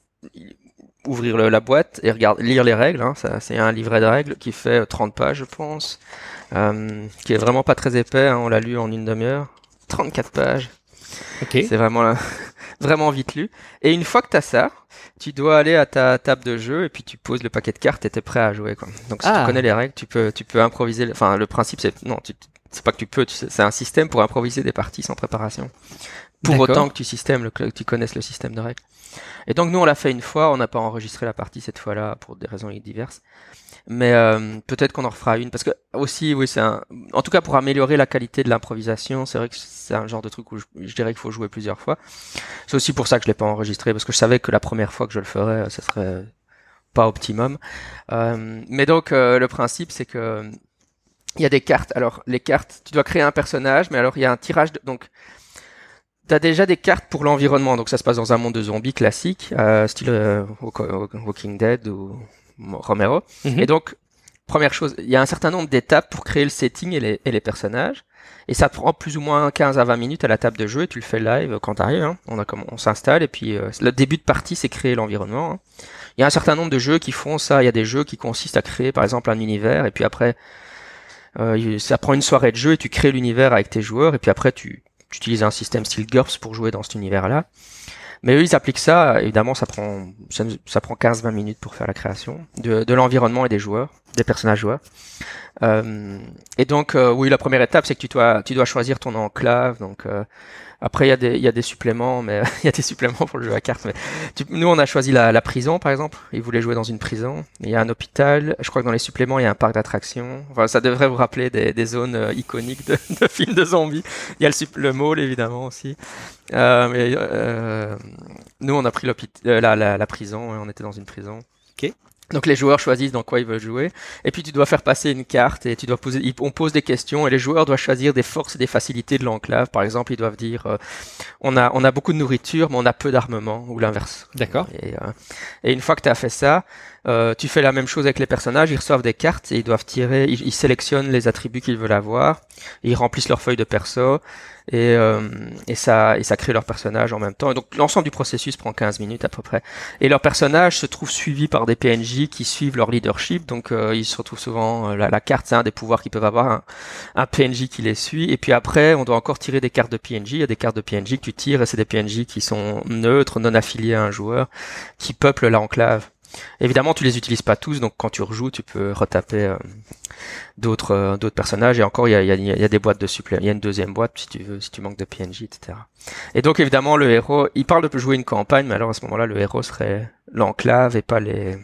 Speaker 2: ouvrir la boîte et regarder, lire les règles. Hein, c'est un livret de règles qui fait 30 pages, je pense, euh, qui est vraiment pas très épais. Hein, on l'a lu en une demi-heure. 34 pages. C'est vraiment, vraiment vite lu. Et une fois que tu as ça, tu dois aller à ta table de jeu et puis tu poses le paquet de cartes et tu es prêt à jouer. Quoi. Donc si tu
Speaker 1: Ah.
Speaker 2: connais les règles, tu peux, tu peux improviser. Enfin, le principe, c'est non, tu, c'est pas que tu peux, tu sais, c'est un système pour improviser des parties sans préparation. Pour autant que tu systèmes, le, que tu connaisses le système de règles. Et donc nous on l'a fait une fois, on n'a pas enregistré la partie cette fois-là pour des raisons diverses. Mais euh, peut-être qu'on en refera une parce que aussi oui c'est un en tout cas pour améliorer la qualité de l'improvisation, c'est vrai que c'est un genre de truc où je, je dirais qu'il faut jouer plusieurs fois. C'est aussi pour ça que je l'ai pas enregistré parce que je savais que la première fois que je le ferais, euh, ça serait pas optimum. Euh, mais donc euh, le principe c'est que il y a des cartes. Alors les cartes, tu dois créer un personnage, mais alors il y a un tirage de, donc T'as déjà des cartes pour l'environnement, donc ça se passe dans un monde de zombies classique, euh, style euh, Walk- Walking Dead ou Romero.
Speaker 1: Mhm.
Speaker 2: Et donc, première chose, il y a un certain nombre d'étapes pour créer le setting et les, et les personnages. Et ça prend plus ou moins 15 à 20 minutes à la table de jeu et tu le fais live quand t'arrives. Hein. On, a on s'installe et puis euh, le début de partie, c'est créer l'environnement. hein. Il y a un certain nombre de jeux qui font ça. Il y a des jeux qui consistent à créer par exemple un univers et puis après, euh, ça prend une soirée de jeu et tu crées l'univers avec tes joueurs et puis après tu, tu utilises un système style GURPS pour jouer dans cet univers-là. Mais eux, ils appliquent ça, évidemment, ça prend, ça, prend 15-20 minutes pour faire la création de, de l'environnement et des joueurs, des personnages joueurs. Euh, et donc, euh, oui, la première étape, c'est que tu dois, tu dois choisir ton enclave. Donc, euh, après, il y a des, il y a des suppléments, mais il y a des suppléments pour le jeu à cartes. Mais tu- nous, on a choisi la, la prison, par exemple. Ils voulaient jouer dans une prison. Il y a un hôpital. Je crois que dans les suppléments, il y a un parc d'attractions. Enfin, ça devrait vous rappeler des, des zones euh, iconiques de, de films de zombies. Il y a le, le mall, évidemment, aussi. Euh, mais, euh, nous, on a pris euh, la, la, la prison. On était dans une prison.
Speaker 1: Ok.
Speaker 2: Donc les joueurs choisissent dans quoi ils veulent jouer. Et puis tu dois faire passer une carte et tu dois poser, on pose des questions et les joueurs doivent choisir des forces et des facilités de l'enclave. Par exemple, ils doivent dire, euh, on a, on a beaucoup de nourriture, mais on a peu d'armement, ou l'inverse.
Speaker 1: D'accord.
Speaker 2: Et, euh, et une fois que tu as fait ça, euh, tu fais la même chose avec les personnages. Ils reçoivent des cartes et ils doivent tirer. Ils, sélectionnent les attributs qu'ils veulent avoir. Ils remplissent leur feuille de perso et, euh, et ça et ça crée leur personnage en même temps. Donc l'ensemble du processus prend 15 minutes à peu près. Et leur personnage se trouve suivi par des PNJ qui suivent leur leadership. Donc euh, ils se retrouvent souvent la, la carte, c'est un des pouvoirs qu'ils peuvent avoir, un, un PNJ qui les suit. Et puis après, on doit encore tirer des cartes de PNJ. Il y a des cartes de PNJ que tu tires et c'est des PNJ qui sont neutres, non affiliés à un joueur, qui peuplent l'enclave. Évidemment, tu les utilises pas tous, donc quand tu rejoues, tu peux retaper euh, d'autres euh, d'autres personnages. Et encore, il y a, y, a, y a des boîtes de suppléments. Il y a une deuxième boîte si tu veux, si tu manques de PNJ, etc. Et donc, évidemment, le héros, il parle de jouer une campagne, mais alors à ce moment-là, le héros serait l'enclave et pas les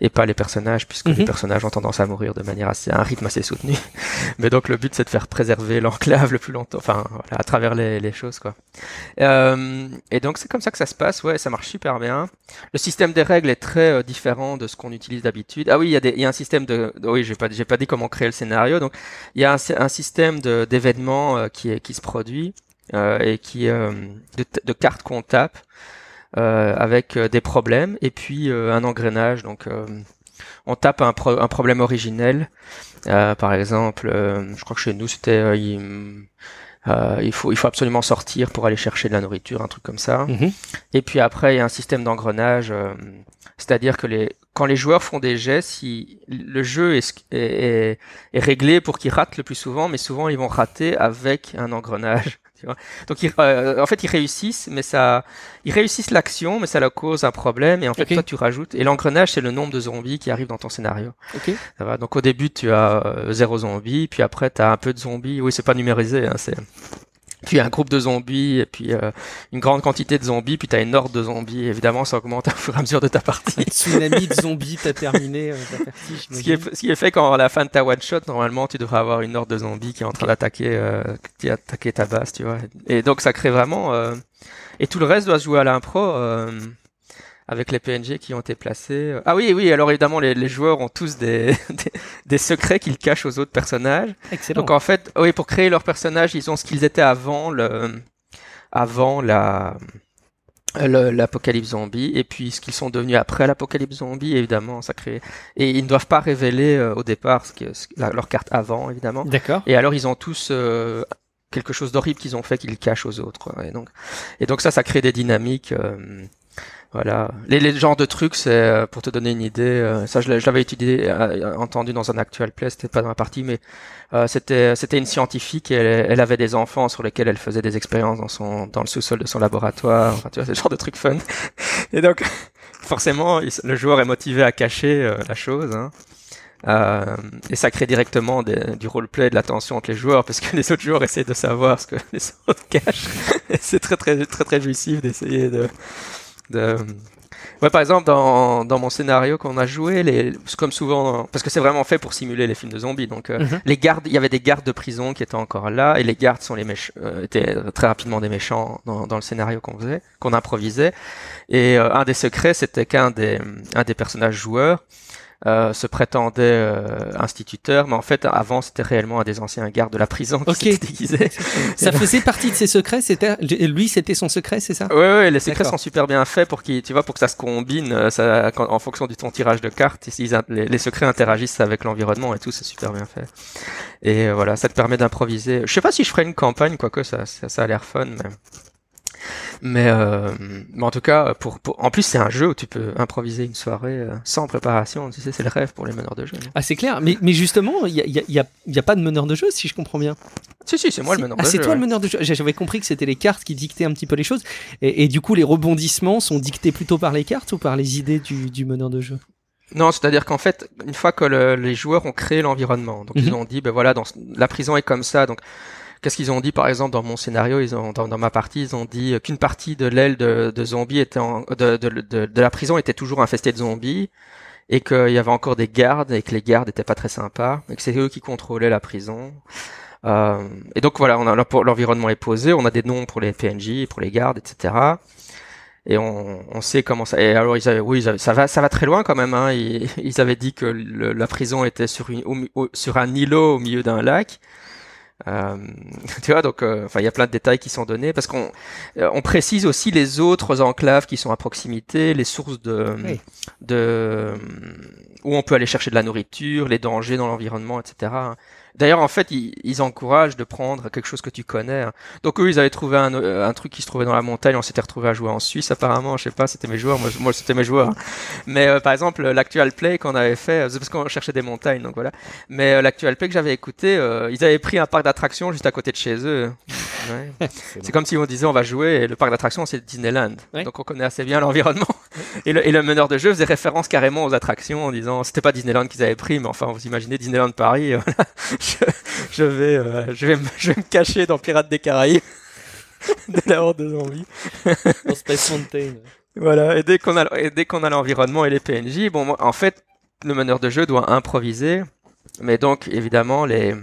Speaker 2: et pas les personnages, puisque
Speaker 1: Mhm.
Speaker 2: les personnages ont tendance à mourir de manière assez, à un rythme assez soutenu. Mais donc le but c'est de faire préserver l'enclave le plus longtemps, enfin voilà, à travers les, les choses quoi. Euh, et donc c'est comme ça que ça se passe, ouais, ça marche super bien. Le système des règles est très euh, différent de ce qu'on utilise d'habitude. Ah oui, il y a des, il y a un système de, de- oui, j'ai pas, j'ai pas dit comment créer le scénario, donc il y a un, un système de d'événements euh, qui est, qui se produit euh, et qui euh, de, de cartes qu'on tape avec euh, des problèmes et puis euh, un engrenage. Donc, euh, on tape un, pro- un problème originel. Euh, par exemple, euh, je crois que chez nous, c'était euh, il, euh, il faut il faut absolument sortir pour aller chercher de la nourriture, un truc comme ça.
Speaker 1: Mhm.
Speaker 2: Et puis après, il y a un système d'engrenage, euh, c'est-à-dire que les quand les joueurs font des jets, si le jeu est, est, est- est réglé pour qu'ils ratent le plus souvent, mais souvent ils vont rater avec un engrenage. Tu vois. Donc ils, euh, en fait ils réussissent, mais ça, ils réussissent l'action, mais ça leur cause un problème. Et en fait toi tu rajoutes. Et l'engrenage c'est le nombre de zombies qui arrivent dans ton scénario.
Speaker 1: Ok.
Speaker 2: Ça va. Donc au début tu as euh, zéro zombie, puis après tu as un peu de zombies. Oui c'est pas numérisé, hein, c'est puis un groupe de zombies, et puis euh, une grande quantité de zombies, puis t'as une horde de zombies. Évidemment, ça augmente au fur et à mesure de ta partie.
Speaker 1: Un tsunami de zombies, t'as terminé euh, ta partie.
Speaker 2: Ce qui, est, ce qui est fait quand à la fin de ta one shot, normalement, tu devrais avoir une horde de zombies qui est en train d'attaquer, euh, qui attaquer ta base, tu vois. Et donc ça crée vraiment. euh, Et tout le reste doit se jouer à l'impro. Avec les PNG qui ont été placés. Ah oui, oui, alors évidemment, les, les joueurs ont tous des, des, des secrets qu'ils cachent aux autres personnages.
Speaker 1: Excellent.
Speaker 2: Donc en fait, oui, pour créer leur personnage, ils ont ce qu'ils étaient avant le, avant la, l'apocalypse zombie, et puis ce qu'ils sont devenus après l'apocalypse zombie, évidemment, ça crée. Et ils ne doivent pas révéler euh, au départ ce que, ce- la- leur carte avant, évidemment.
Speaker 1: D'accord.
Speaker 2: Et alors ils ont tous euh, quelque chose d'horrible qu'ils ont fait qu'ils cachent aux autres. Et donc, et donc ça, ça crée des dynamiques. euh, Voilà. Les, les genres de trucs, c'est euh, pour te donner une idée. euh, ça, je l'avais étudié, euh, entendu dans un actual play. C'était pas dans la partie, mais euh, c'était c'était une scientifique et elle, elle avait des enfants sur lesquels elle faisait des expériences dans son dans le sous-sol de son laboratoire. Tu vois, c'est genre de trucs fun. Et donc, forcément, le joueur est motivé à cacher euh, la chose. Hein. Euh, et ça crée directement des- du roleplay, de la tension entre les joueurs, parce que les autres joueurs essaient de savoir ce que les autres cachent. C'est très très très très jouissif d'essayer de, de... Ouais, par exemple, dans, dans mon scénario qu'on a joué, les, comme souvent, parce que c'est vraiment fait pour simuler les films de zombies, donc euh,
Speaker 1: Mhm.
Speaker 2: les gardes, il y avait des gardes de prison qui étaient encore là, et les gardes sont les méch- euh, étaient très rapidement des méchants dans, dans le scénario qu'on faisait, qu'on improvisait. Et euh, un des secrets, c'était qu'un des, un des personnages joueurs euh, se prétendait euh, instituteur, mais en fait, avant, c'était réellement un des anciens gardes de la prison qui
Speaker 1: Ok.
Speaker 2: s'était déguisé.
Speaker 1: Ça faisait partie de ses secrets, c'était lui, c'était son secret, c'est ça?
Speaker 2: Ouais, ouais, les secrets sont super bien faits pour qu'ils, tu vois, pour que ça se combine, euh, ça, quand- en fonction du ton tirage de cartes, ils- ils- les, les secrets interagissent avec l'environnement et tout, c'est super bien fait. Et euh, voilà, ça te permet d'improviser. Je sais pas si je ferai une campagne, quoique ça, ça, ça a l'air fun, mais. Mais, euh, mais en tout cas, pour, pour- en plus c'est un jeu où tu peux improviser une soirée euh, sans préparation. Tu sais, c'est le rêve pour les meneurs de jeu.
Speaker 1: Ah, c'est clair. Mais, mais justement, il n'y a, y a- y a- y a pas de meneur de jeu, si je comprends bien.
Speaker 2: Si, si, c'est moi
Speaker 1: Si-
Speaker 2: le meneur
Speaker 1: ah, c'est toi le meneur de jeu. J'avais compris que c'était les cartes qui dictaient un petit peu les choses. Et, et du coup, les rebondissements sont dictés plutôt par les cartes ou par les idées du, du meneur de jeu?
Speaker 2: Non, c'est-à-dire qu'en fait, une fois que le- les joueurs ont créé l'environnement, donc ils
Speaker 1: Mhm.
Speaker 2: ont dit, ben voilà, dans, la prison est comme ça, donc qu'est-ce qu'ils ont dit par exemple dans mon scénario, ils ont dans, ma partie, ils ont dit euh, qu'une partie de l'aile de, zombies était en, de, la prison était toujours infestée de zombies et qu'il y avait encore des gardes et que les gardes étaient pas très sympas et que c'est eux qui contrôlaient la prison. Euh, et donc voilà, on a l'environnement est posé, on a des noms pour les PNJ, pour les gardes, etc. Et on, on sait comment ça. Et alors ils avaient, oui, ils avaient- ça va, ça va très loin quand même. Hein. Ils, avaient dit que la prison était sur une, sur un îlot au milieu d'un lac. Euh, tu vois, donc, euh, enfin, il y a plein de détails qui sont donnés parce qu'on, euh, on précise aussi les autres enclaves qui sont à proximité, les sources de,
Speaker 1: Oui.
Speaker 2: de, où on peut aller chercher de la nourriture, les dangers dans l'environnement, etc. D'ailleurs, en fait, ils, ils encouragent de prendre quelque chose que tu connais. hein. Donc eux, ils avaient trouvé un, euh, un truc qui se trouvait dans la montagne. On s'était retrouvé à jouer en Suisse, apparemment. Je sais pas, c'était mes joueurs. Moi, moi c'était mes joueurs. Mais euh, par exemple, l'actual play qu'on avait fait, euh, c'est parce qu'on cherchait des montagnes, donc voilà. Mais euh, l'actual play que j'avais écouté, euh, ils avaient pris un parc d'attractions juste à côté de chez eux. Ouais. C'est comme si on disait on va jouer et le parc d'attractions c'est Disneyland.
Speaker 1: Ouais.
Speaker 2: Donc on connaît assez bien l'environnement. Et le, et le meneur de jeu faisait référence carrément aux attractions en disant c'était pas Disneyland qu'ils avaient pris, mais enfin vous imaginez Disneyland Paris. euh, voilà. Je, je vais, euh, je vais, me- je vais me cacher dans Pirates des Caraïbes de la horde de zombies.
Speaker 1: Dans Space Mountain.
Speaker 2: Voilà, et dès qu'on a, et dès qu'on a l'environnement et les PNJ, bon, en fait, le meneur de jeu doit improviser, mais donc, évidemment, les,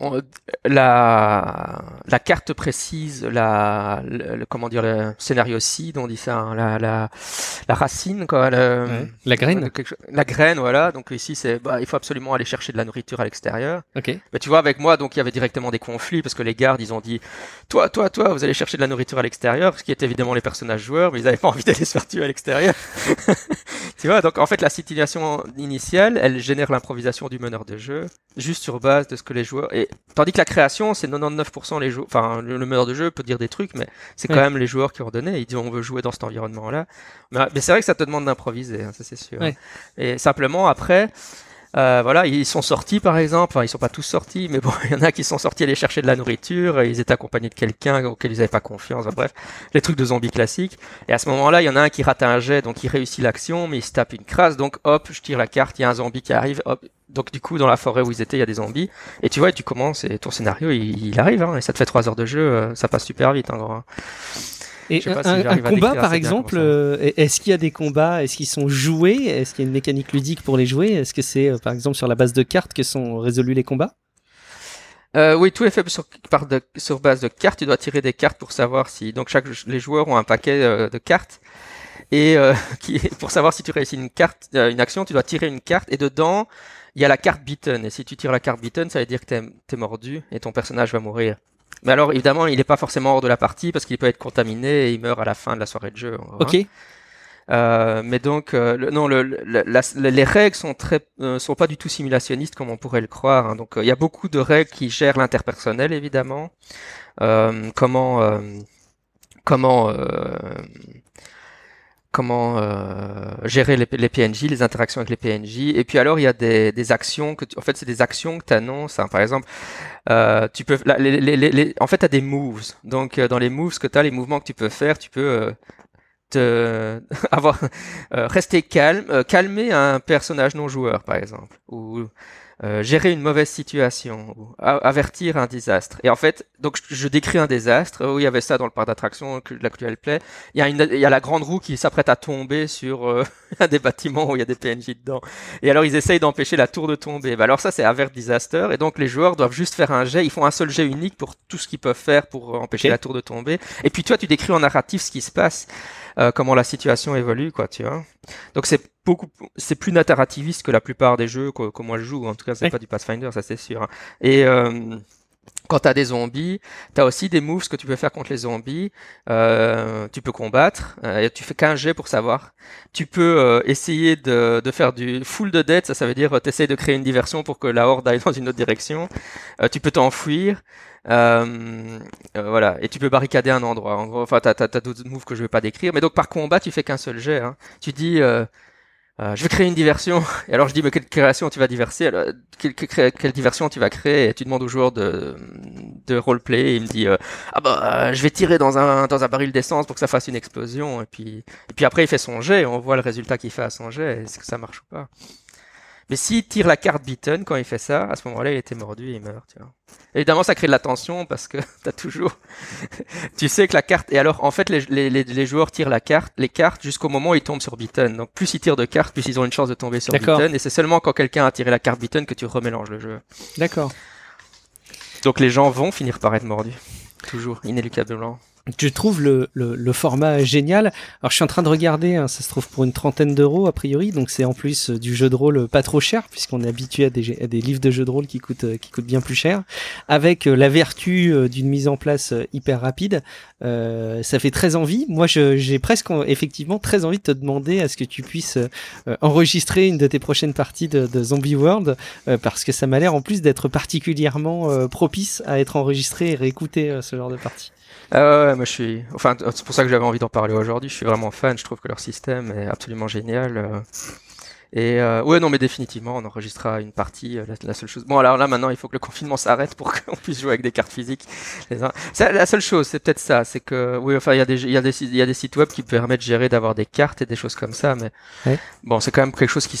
Speaker 2: on- la, la carte précise, la, le, le- comment dire, le scénario seed, on dit ça, hein, la, la, la racine, quoi, le,
Speaker 1: Ouais. La graine
Speaker 2: quelque chose- la graine, voilà. Donc ici, c'est, bah, il faut absolument aller chercher de la nourriture à l'extérieur.
Speaker 1: Ok.
Speaker 2: Mais tu vois, avec moi, donc il y avait directement des conflits parce que les gardes, ils ont dit, toi, toi, toi, vous allez chercher de la nourriture à l'extérieur, ce qui est évidemment les personnages joueurs, mais ils n'avaient pas envie d'aller se faire tuer à l'extérieur. tu vois, donc en fait, la situation initiale, elle génère l'improvisation du meneur de jeu, juste sur base de ce que les joueurs. Et tandis que la création, c'est 99% les joueurs. Enfin, le, le meneur de jeu peut dire des trucs, mais c'est quand
Speaker 1: Ouais.
Speaker 2: même les joueurs qui ont donné. Ils disent, on veut jouer dans cet environnement-là. Mais, mais c'est vrai que ça te demande d'improviser, hein, ça c'est sûr.
Speaker 1: Ouais.
Speaker 2: Et simplement après. Euh, voilà, ils sont sortis par exemple, enfin ils sont pas tous sortis, mais bon, il y en a qui sont sortis aller chercher de la nourriture, ils étaient accompagnés de quelqu'un auquel ils n'avaient pas confiance, bref, les trucs de zombies classiques. Et à ce moment-là, il y en a un qui rate un jet, donc il réussit l'action, mais il se tape une crasse, donc hop, je tire la carte, il y a un zombie qui arrive, hop. Donc du coup, dans la forêt où ils étaient, il y a des zombies, et tu vois, tu commences, et ton scénario, il, arrive, hein, et ça te fait trois heures de jeu, euh, ça passe super vite, en gros.
Speaker 1: Et
Speaker 2: Je sais pas
Speaker 1: un,
Speaker 2: si
Speaker 1: un-
Speaker 2: j'arrive
Speaker 1: un
Speaker 2: à
Speaker 1: combat, par exemple, euh, est-ce qu'il y a des combats Est-ce qu'ils sont joués Est-ce qu'il y a une mécanique ludique pour les jouer Est-ce que c'est, euh, par exemple, sur la base de cartes que sont résolus les combats?
Speaker 2: Euh, oui, tout est fait sur, par de- sur base de cartes. Tu dois tirer des cartes pour savoir si. Donc chaque les joueurs ont un paquet euh, de cartes et euh, qui pour savoir si tu réussis une carte, euh, une action, tu dois tirer une carte et dedans il y a la carte beaten. Et si tu tires la carte beaten, ça veut dire que t'es es mordu et ton personnage va mourir. Mais alors évidemment, il n'est pas forcément hors de la partie parce qu'il peut être contaminé et il meurt à la fin de la soirée de jeu. hein.
Speaker 1: Ok.
Speaker 2: Euh, mais donc, euh, le- non, le, le- la- les règles sont très, euh, sont pas du tout simulationnistes comme on pourrait le croire. hein. Donc, euh, il y a beaucoup de règles qui gèrent l'interpersonnel, évidemment. Euh, comment, euh, comment, euh, comment gérer les, PNJ, les interactions avec les PNJ. Et puis alors, il y a des, des actions que, tu, en fait, c'est des actions que tu annonces. Hein. Par exemple, tu peux, les, les, en fait, tu as des moves. Donc, dans les moves que tu as, les mouvements que tu peux faire, tu peux te, avoir, rester calme, calmer un personnage non joueur, par exemple, ou euh, gérer une mauvaise situation, ou avertir un désastre. Et en fait, donc je décris un désastre. où il y avait ça dans le parc d'attractions de l'actuel play. Il y a, une, il y a la grande roue qui s'apprête à tomber sur euh, un des bâtiments où il y a des PNJ dedans. Et alors ils essayent d'empêcher la tour de tomber. Bah alors ça c'est avert disaster. Et donc les joueurs doivent juste faire un jet. Ils font un seul jet unique pour tout ce qu'ils peuvent faire pour empêcher la tour de tomber. Et puis toi tu décris en narratif ce qui se passe. Euh, comment la situation évolue, quoi, tu vois. Donc c'est beaucoup, c'est plus narrativiste que la plupart des jeux que, que moi je joue. En tout cas, c'est pas du Pathfinder, ça c'est sûr. Hein. Et euh, quand tu as des zombies, tu as aussi des moves que tu peux faire contre les zombies. Euh, tu peux combattre. Euh, tu fais qu'un jet pour savoir. Tu peux euh, essayer de, de, faire du full de dead. Ça, ça veut dire tu essayes de créer une diversion pour que la horde aille dans une autre direction. tu peux t'enfuir. voilà. Et tu peux barricader un endroit. En gros, enfin, tu as, d'autres moves que je vais pas décrire. Mais donc par combat, tu fais qu'un seul jet. Hein. Tu dis... Euh, je vais créer une diversion. Et alors je dis, mais quelle création tu vas diverser? Alors, quelle, quelle, diversion tu vas créer? Et tu demandes au joueur de, de roleplay. Il me dit, euh, ah bah, je vais tirer dans un, dans un baril d'essence pour que ça fasse une explosion. Et puis, et puis après, il fait son jet. Et on voit le résultat qu'il fait à son jet. Est-ce que ça marche ou pas? Mais s'il tire la carte beaten quand il fait ça, à ce moment-là, il était mordu et il meurt. Tu vois. Évidemment, ça crée de la tension parce que t'as toujours, tu sais que la carte. Et alors, en fait, les, les, les joueurs tirent la carte, les cartes jusqu'au moment où ils tombent sur beaten. Donc, plus ils tirent de cartes, plus ils ont une chance de tomber sur beaten. Et c'est seulement quand quelqu'un a tiré la carte beaten que tu remélanges le jeu.
Speaker 1: D'accord.
Speaker 2: Donc, les gens vont finir par être mordus. Toujours, inéluctablement.
Speaker 1: Je trouve le, le, format génial. Alors je suis en train de regarder, hein, ça se trouve pour une trentaine d'euros a priori, donc c'est en plus euh, du jeu de rôle pas trop cher puisqu'on est habitué à des, livres de jeux de rôle qui coûtent euh, qui coûtent bien plus cher, avec euh, la vertu d'une mise en place hyper rapide. Euh, ça fait très envie. Moi, j'ai presque effectivement très envie de te demander à ce que tu puisses enregistrer une de tes prochaines parties de, de Zombie World parce que ça m'a l'air en plus d'être particulièrement propice à être enregistré et réécouter ce genre de partie.
Speaker 2: Ah ouais, moi je suis. Enfin, c'est pour ça que j'avais envie d'en parler aujourd'hui. Je suis vraiment fan. Je trouve que leur système est absolument génial. Euh. Et euh, ouais, non, mais définitivement, on enregistrera une partie. Euh, la, seule chose. Bon, alors là, maintenant, il faut que le confinement s'arrête pour qu'on puisse jouer avec des cartes physiques. la seule chose, c'est peut-être ça, c'est que oui, enfin, il y a des, il y a des, il y a des sites web qui permettent de gérer d'avoir des cartes et des choses comme ça, mais bon, c'est quand même quelque chose qui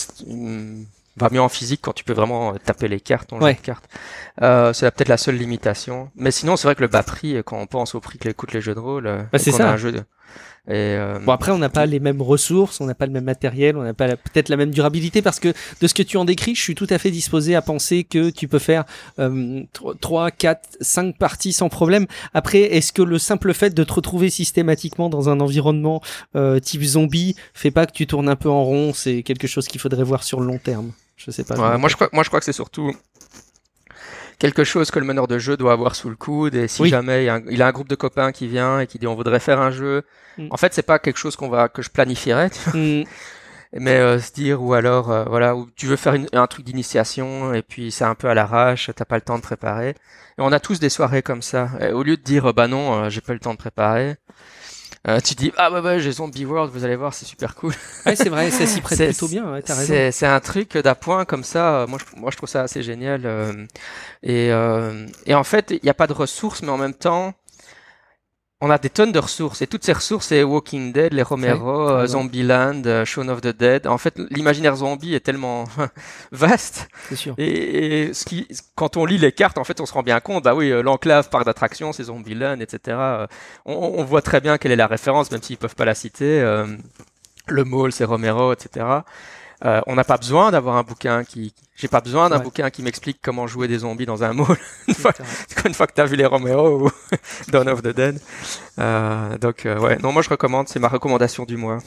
Speaker 2: va mieux en physique quand tu peux vraiment taper les cartes, ton jeu de cartes. Euh, c'est peut-être la seule limitation. Mais sinon, c'est vrai que le bas prix, quand on pense au prix que coûtent les jeux de rôle, euh,
Speaker 1: bah, c'est ça.
Speaker 2: un jeu de...
Speaker 1: Et euh... Bon après on n'a pas les mêmes ressources, on n'a pas le même matériel, on n'a pas peut-être la même durabilité parce que de ce que tu en décris, je suis tout à fait disposé à penser que tu peux faire euh, 3, 4, 5 parties sans problème. Après, est-ce que le simple fait de te retrouver systématiquement dans un environnement euh, type zombie fait pas que tu tournes un peu en rond C'est quelque chose qu'il faudrait voir sur le long terme? Je sais pas.
Speaker 2: moi, je crois, moi, je crois que c'est surtout quelque chose que le meneur de jeu doit avoir sous le coude. Et si jamais il a, un, groupe de copains qui vient et qui dit on voudrait faire un jeu, mm. en fait, c'est pas quelque chose qu'on va que je planifierais. Mm. Mais euh, se dire ou alors euh, voilà où tu veux faire un truc d'initiation et puis c'est un peu à l'arrache, t'as pas le temps de préparer. Et on a tous des soirées comme ça. au lieu de dire bah non, euh, j'ai pas le temps de préparer, euh, tu dis ah ouais ouais j'ai Zombie World vous allez voir c'est super cool.
Speaker 1: Ouais c'est vrai ça s'y prête plutôt bien ouais, t'as raison.
Speaker 2: c'est un truc d'appoint comme ça euh, moi je, moi je trouve ça assez génial euh, et, euh, et en fait il n'y a pas de ressources mais en même temps on a des tonnes de ressources et toutes ces ressources c'est Walking Dead, les Romero, euh, Zombieland, euh, Shaun of the Dead. En fait, l'imaginaire zombie est tellement vaste.
Speaker 1: C'est sûr.
Speaker 2: Et, ce qui, quand on lit les cartes, en fait, on se rend bien compte. Bah oui, euh, l'enclave, parc d'attractions, c'est Zombieland, etc. On, on, voit très bien quelle est la référence, même s'ils peuvent pas la citer. le mall, c'est Romero, etc. on n'a pas besoin d'avoir un bouquin qui, j'ai pas besoin d'un bouquin qui m'explique comment jouer des zombies dans un mall une, fois, une fois que t'as vu les Romero ou Dawn of the Dead. Euh, donc euh, ouais, non, moi je recommande, c'est ma recommandation du mois.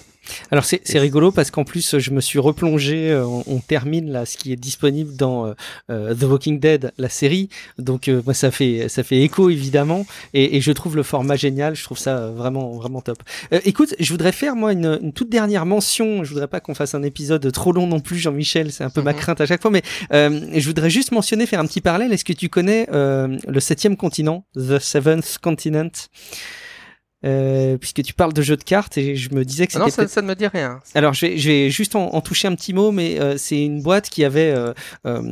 Speaker 1: Alors c'est rigolo parce qu'en plus je me suis replongé, euh, on, termine là ce qui est disponible dans euh, The Walking Dead, la série. Donc moi ça fait ça fait écho évidemment et, et, je trouve le format génial, je trouve ça vraiment vraiment top. écoute, je voudrais faire moi une, une, toute dernière mention. Je voudrais pas qu'on fasse un épisode trop long non plus, Jean-Michel, c'est un peu ma mhm. crainte à chaque fois, mais euh, je voudrais juste mentionner, faire un petit parallèle. Est-ce que tu connais euh, le septième continent, The Seventh Continent? Euh, puisque tu parles de jeux de cartes et je me disais que
Speaker 2: Ah
Speaker 1: c'était
Speaker 2: non, ça, ça ne me dit rien.
Speaker 1: alors, je vais, je vais juste en, en toucher un petit mot, mais euh, c'est une boîte qui avait euh,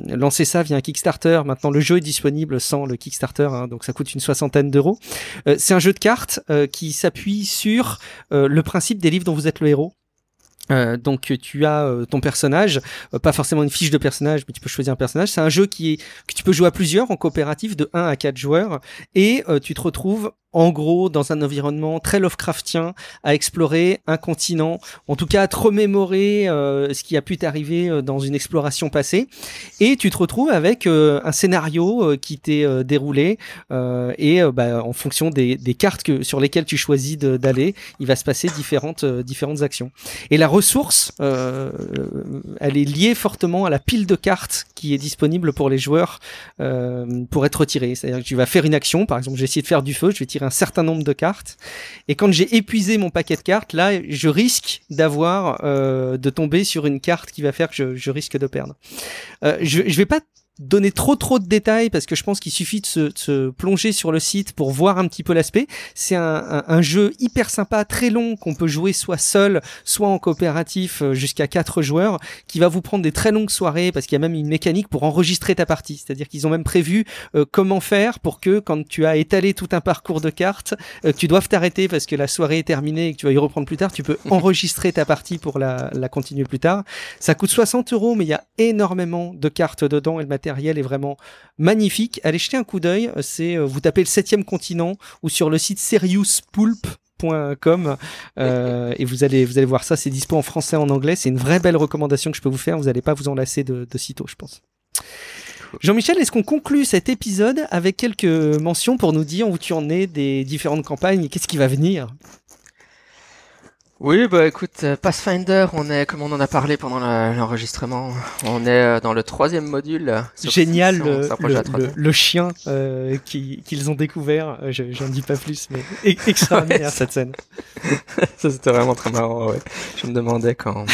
Speaker 1: lancé ça via un Kickstarter. Maintenant, le jeu est disponible sans le Kickstarter, hein, donc ça coûte une soixantaine d'euros. C'est un jeu de cartes qui s'appuie sur le principe des livres dont vous êtes le héros. Euh, donc tu as euh, ton personnage, euh, pas forcément une fiche de personnage, mais tu peux choisir un personnage. C'est un jeu qui est que tu peux jouer à plusieurs en coopératif de 1 à 4 joueurs et euh, tu te retrouves en gros dans un environnement très Lovecraftien à explorer un continent, en tout cas à te remémorer euh, ce qui a pu t'arriver euh, dans une exploration passée et tu te retrouves avec euh, un scénario qui t'est déroulé et bah, en fonction des, cartes que, sur lesquelles tu choisis d'aller, il va se passer différentes actions. Et la ressource, elle est liée fortement à la pile de cartes qui est disponible pour les joueurs pour être retirée. C'est-à-dire que tu vas faire une action, par exemple, j'ai essayé de faire du feu, je vais tirer un certain nombre de cartes, et quand j'ai épuisé mon paquet de cartes, là, je risque d'avoir euh, de tomber sur une carte qui va faire que je, risque de perdre. Euh, je, je vais pas donner trop trop de détails parce que je pense qu'il suffit de se, de se plonger sur le site pour voir un petit peu l'aspect. C'est un, un, un jeu hyper sympa, très long qu'on peut jouer soit seul, soit en coopératif euh, jusqu'à quatre joueurs, qui va vous prendre des très longues soirées parce qu'il y a même une mécanique pour enregistrer ta partie. C'est-à-dire qu'ils ont même prévu euh, comment faire pour que quand tu as étalé tout un parcours de cartes, euh, que tu doives t'arrêter parce que la soirée est terminée et que tu vas y reprendre plus tard, tu peux enregistrer ta partie pour la, la continuer plus tard. Ça coûte 60 euros, mais il y a énormément de cartes dedans et le matériel est vraiment magnifique. Allez jeter un coup d'œil. C'est euh, vous tapez le septième continent ou sur le site seriouspoulp.com euh, et vous allez vous allez voir ça. C'est dispo en français, en anglais. C'est une vraie belle recommandation que je peux vous faire. Vous n'allez pas vous en lasser de, de sitôt, je pense. Jean-Michel, est-ce qu'on conclut cet épisode avec quelques mentions pour nous dire où tu en es des différentes campagnes et qu'est-ce qui va venir?
Speaker 2: Oui, bah écoute, euh, Pathfinder, on est, comme on en a parlé pendant l'enregistrement, on est euh, dans le troisième module. euh,
Speaker 1: Génial le, le- chien euh, qui- qu'ils ont découvert. Je- J'en dis pas plus, mais e- extraordinaire cette scène.
Speaker 2: Ça c'était vraiment très marrant, ouais. Je me demandais quand,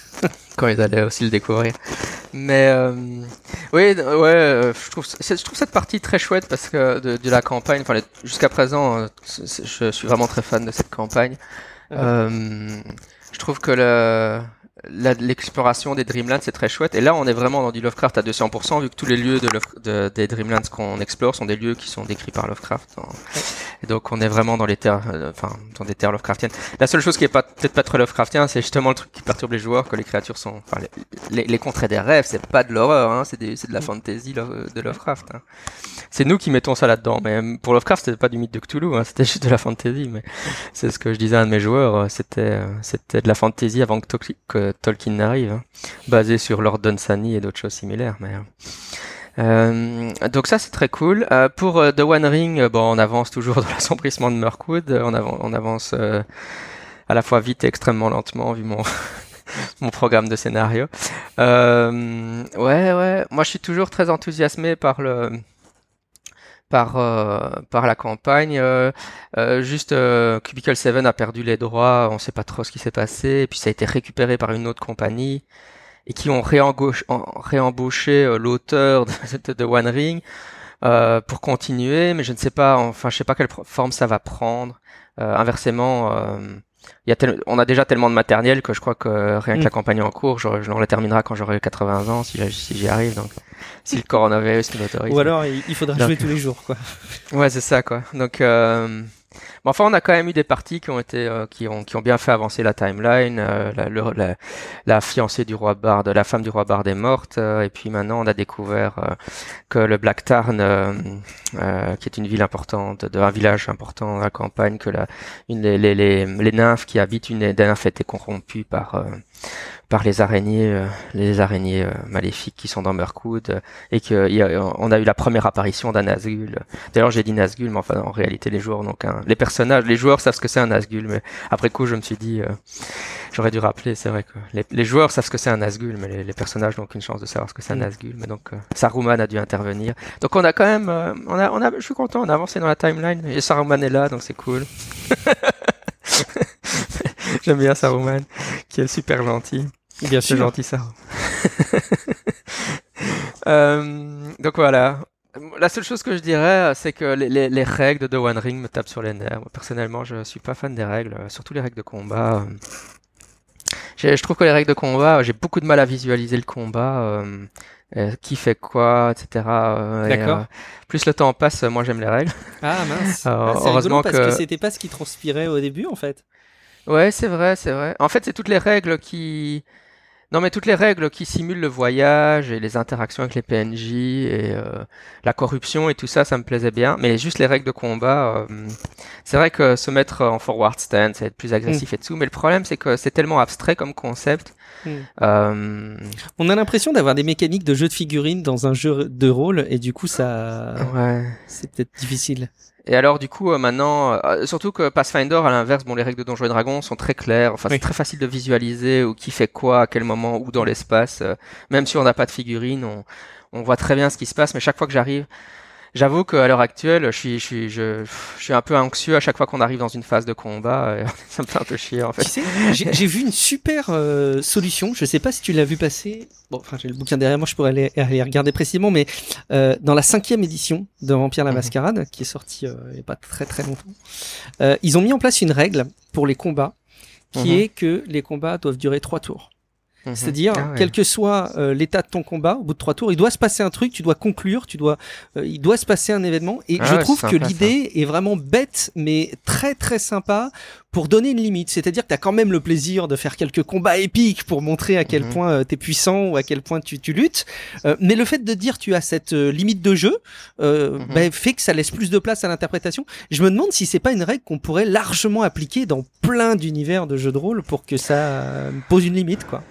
Speaker 2: quand ils allaient aussi le découvrir. Mais euh, oui, ouais, euh, je trouve, je trouve cette partie très chouette parce que de, de la campagne, enfin jusqu'à présent, je suis vraiment très fan de cette campagne. Euh, je trouve que le, l'exploration des Dreamlands c'est très chouette. Et là, on est vraiment dans du Lovecraft à 200%, vu que tous les lieux de, Love- de- des Dreamlands qu'on explore sont des lieux qui sont décrits par Lovecraft. hein. Et donc, on est vraiment dans les terres, euh, enfin, dans des terres Lovecraftiennes. La seule chose qui est peut-être pas très Lovecraftien, c'est justement le truc qui perturbe les joueurs, que les créatures sont, enfin, les, les, les contrées des rêves, c'est pas de l'horreur, hein, c'est de la fantasy lo- de Lovecraft. hein. C'est nous qui mettons ça là-dedans, mais euh, pour Lovecraft, c'était pas du mythe de Cthulhu, hein, c'était juste de la fantasy. Mais c'est ce que je disais à un de mes joueurs, euh, c'était euh, c'était de la fantasy avant que, Tol- Tolkien n'arrive, hein, basé sur Lord Dunsany et d'autres choses similaires. Mais euh, donc ça c'est très cool. Euh, pour euh, The One Ring, bon, on avance toujours dans l'assombrissement de Mirkwood. On, on avance à la fois vite et extrêmement lentement vu mon mon programme de scénario. Ouais ouais, moi je suis toujours très enthousiasmé par le par euh, par la campagne. Euh, euh, juste Cubicle 7 a perdu les droits, on sait pas trop ce qui s'est passé, et puis ça a été récupéré par une autre compagnie et qui ont réembauché, l'auteur de, One Ring pour continuer, mais je ne sais pas, enfin je sais pas quelle forme ça va prendre. Inversement, y a tel- on a déjà tellement de matériel que je crois que rien que
Speaker 1: Mm.
Speaker 2: la campagne en cours, je, je- on la terminera quand j'aurai 80 ans, si, j'y- si arrive. Donc, si le coronavirus nous l'autorise.
Speaker 1: Ou alors il il faudra
Speaker 2: Donc-
Speaker 1: jouer tous les jours, quoi.
Speaker 2: Ouais, c'est ça, quoi. Donc, euh... bon, enfin, on a quand même eu des parties qui ont été, euh, qui ont, qui ont bien fait avancer la timeline. euh, la, la, la fiancée du roi Bard, la femme du roi Bard est morte, euh, et puis maintenant on a découvert euh, que le Black Tarn, euh, euh, qui est une ville importante, de, un village important dans la campagne, que la, une, les, les, les, les nymphes qui habitent une des nymphes étaient corrompues par par les araignées, euh, les araignées euh, maléfiques qui sont dans Mirkwood, euh, et y a- on a eu la première apparition d'un Nazgul. D'ailleurs, j'ai dit Nazgul, mais enfin, en réalité, les joueurs, donc, un- les personnages, les joueurs savent ce que c'est un Nazgul, mais après coup, je me suis dit, euh, j'aurais dû rappeler, c'est vrai que les, les joueurs savent ce que c'est un Nazgul, mais les, les personnages n'ont aucune chance de savoir ce que c'est un
Speaker 1: Mm.
Speaker 2: Nazgul. Mais donc, euh, Saruman a dû intervenir. Donc, on a quand même, euh, on a, on a, je suis content, on a avancé dans la timeline, et Saruman est là, donc c'est cool. J'aime bien Saruman, qui est super gentil.
Speaker 1: Bien
Speaker 2: C'est
Speaker 1: sûr.
Speaker 2: gentil ça. Euh, donc voilà. la seule chose que je dirais, c'est que les, les, règles de The One Ring me tapent sur les nerfs. personnellement, je suis pas fan des règles, surtout les règles de combat. Je trouve que les règles de combat, j'ai beaucoup de mal à visualiser le combat. Euh, qui fait quoi, etc.
Speaker 1: Euh, D'accord. Euh,
Speaker 2: plus le temps passe, moi j'aime les règles.
Speaker 1: Ah mince. Ah, heureusement parce que, c'était pas ce qui transpirait au début en fait.
Speaker 2: Ouais, c'est vrai, c'est vrai. En fait, c'est toutes les règles qui non, mais toutes les règles qui simulent le voyage et les interactions avec les PNJ et euh, la corruption et tout ça, ça me plaisait bien. Mais juste les règles de combat, euh, c'est vrai que se mettre en forward stand, c'est être plus agressif mm. et tout. Mais le problème, c'est que c'est tellement abstrait comme concept. Mm. Euh...
Speaker 1: On a l'impression d'avoir des mécaniques de jeu de figurines dans un jeu de rôle et du coup, ça,
Speaker 2: ouais.
Speaker 1: c'est peut-être difficile.
Speaker 2: Et alors du coup euh, maintenant, euh, surtout que Pathfinder à l'inverse, bon les règles de Donjons et Dragons sont très claires. Enfin c'est très facile de visualiser ou qui fait quoi à quel moment où dans l'espace. Euh, même si on n'a pas de figurine, on, on voit très bien ce qui se passe. Mais chaque fois que j'arrive J'avoue qu'à l'heure actuelle, je suis, je, suis, je, je, suis un peu anxieux à chaque fois qu'on arrive dans une phase de combat. ça me fait un peu chier en fait.
Speaker 1: Tu sais, j'ai vu une super euh, solution. Je sais pas si tu l'as vu passer. Bon, enfin, j'ai le bouquin derrière moi, je pourrais aller, aller regarder précisément, mais euh, dans la cinquième édition de Vampire la mhm. Mascarade, qui est sortie euh, il n'y a pas très très longtemps, euh, ils ont mis en place une règle pour les combats, qui mhm. est que les combats doivent durer trois tours. Mhm. C'est-à-dire, ah quel que soit euh, l'état de ton combat, au bout de trois tours, il doit se passer un truc, tu dois conclure, tu dois, euh, il doit se passer un événement. Et ah je trouve que l'idée est vraiment bête, mais très très sympa pour donner une limite. C'est-à-dire que tu as quand même le plaisir de faire quelques combats épiques pour montrer à quel mhm. point euh, tu es puissant ou à quel point tu, tu luttes. mais le fait de dire tu as cette limite de jeu bah, fait que ça laisse plus de place à l'interprétation. Je me demande si c'est pas une règle qu'on pourrait largement appliquer dans plein d'univers de jeux de rôle pour que ça pose une limite, quoi.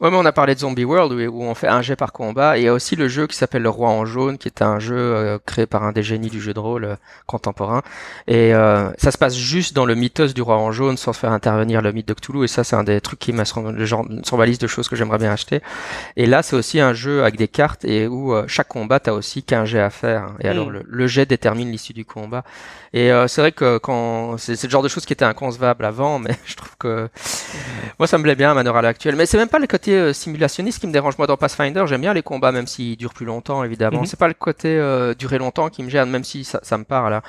Speaker 2: Ouais, mais on a parlé de Zombie World où, on fait un jet par combat. Et il y a aussi le jeu qui s'appelle Le Roi en jaune, qui est un jeu euh, créé par un des génies du jeu de rôle euh, contemporain. Et euh, ça se passe juste dans le mythos du Roi en jaune, sans faire intervenir le mythe de Cthulhu. Et ça, c'est un des trucs qui m'a sur, ma liste de choses que j'aimerais bien acheter. Et là, c'est aussi un jeu avec des cartes et où chaque combat, t'as aussi qu'un jet à faire. Et alors, mm. le, jet détermine l'issue du combat. Et c'est vrai que quand c'est le genre de choses qui étaient inconcevables avant, mais je trouve que moi, ça me plaît bien à à l'actuelle. Mais c'est même pas le côté euh, simulationniste qui me dérange moi dans Pathfinder. J'aime bien les combats, même s'ils durent plus longtemps, évidemment. Mhm. C'est pas le côté euh, durer longtemps qui me gêne, même si ça, ça me parle. Là.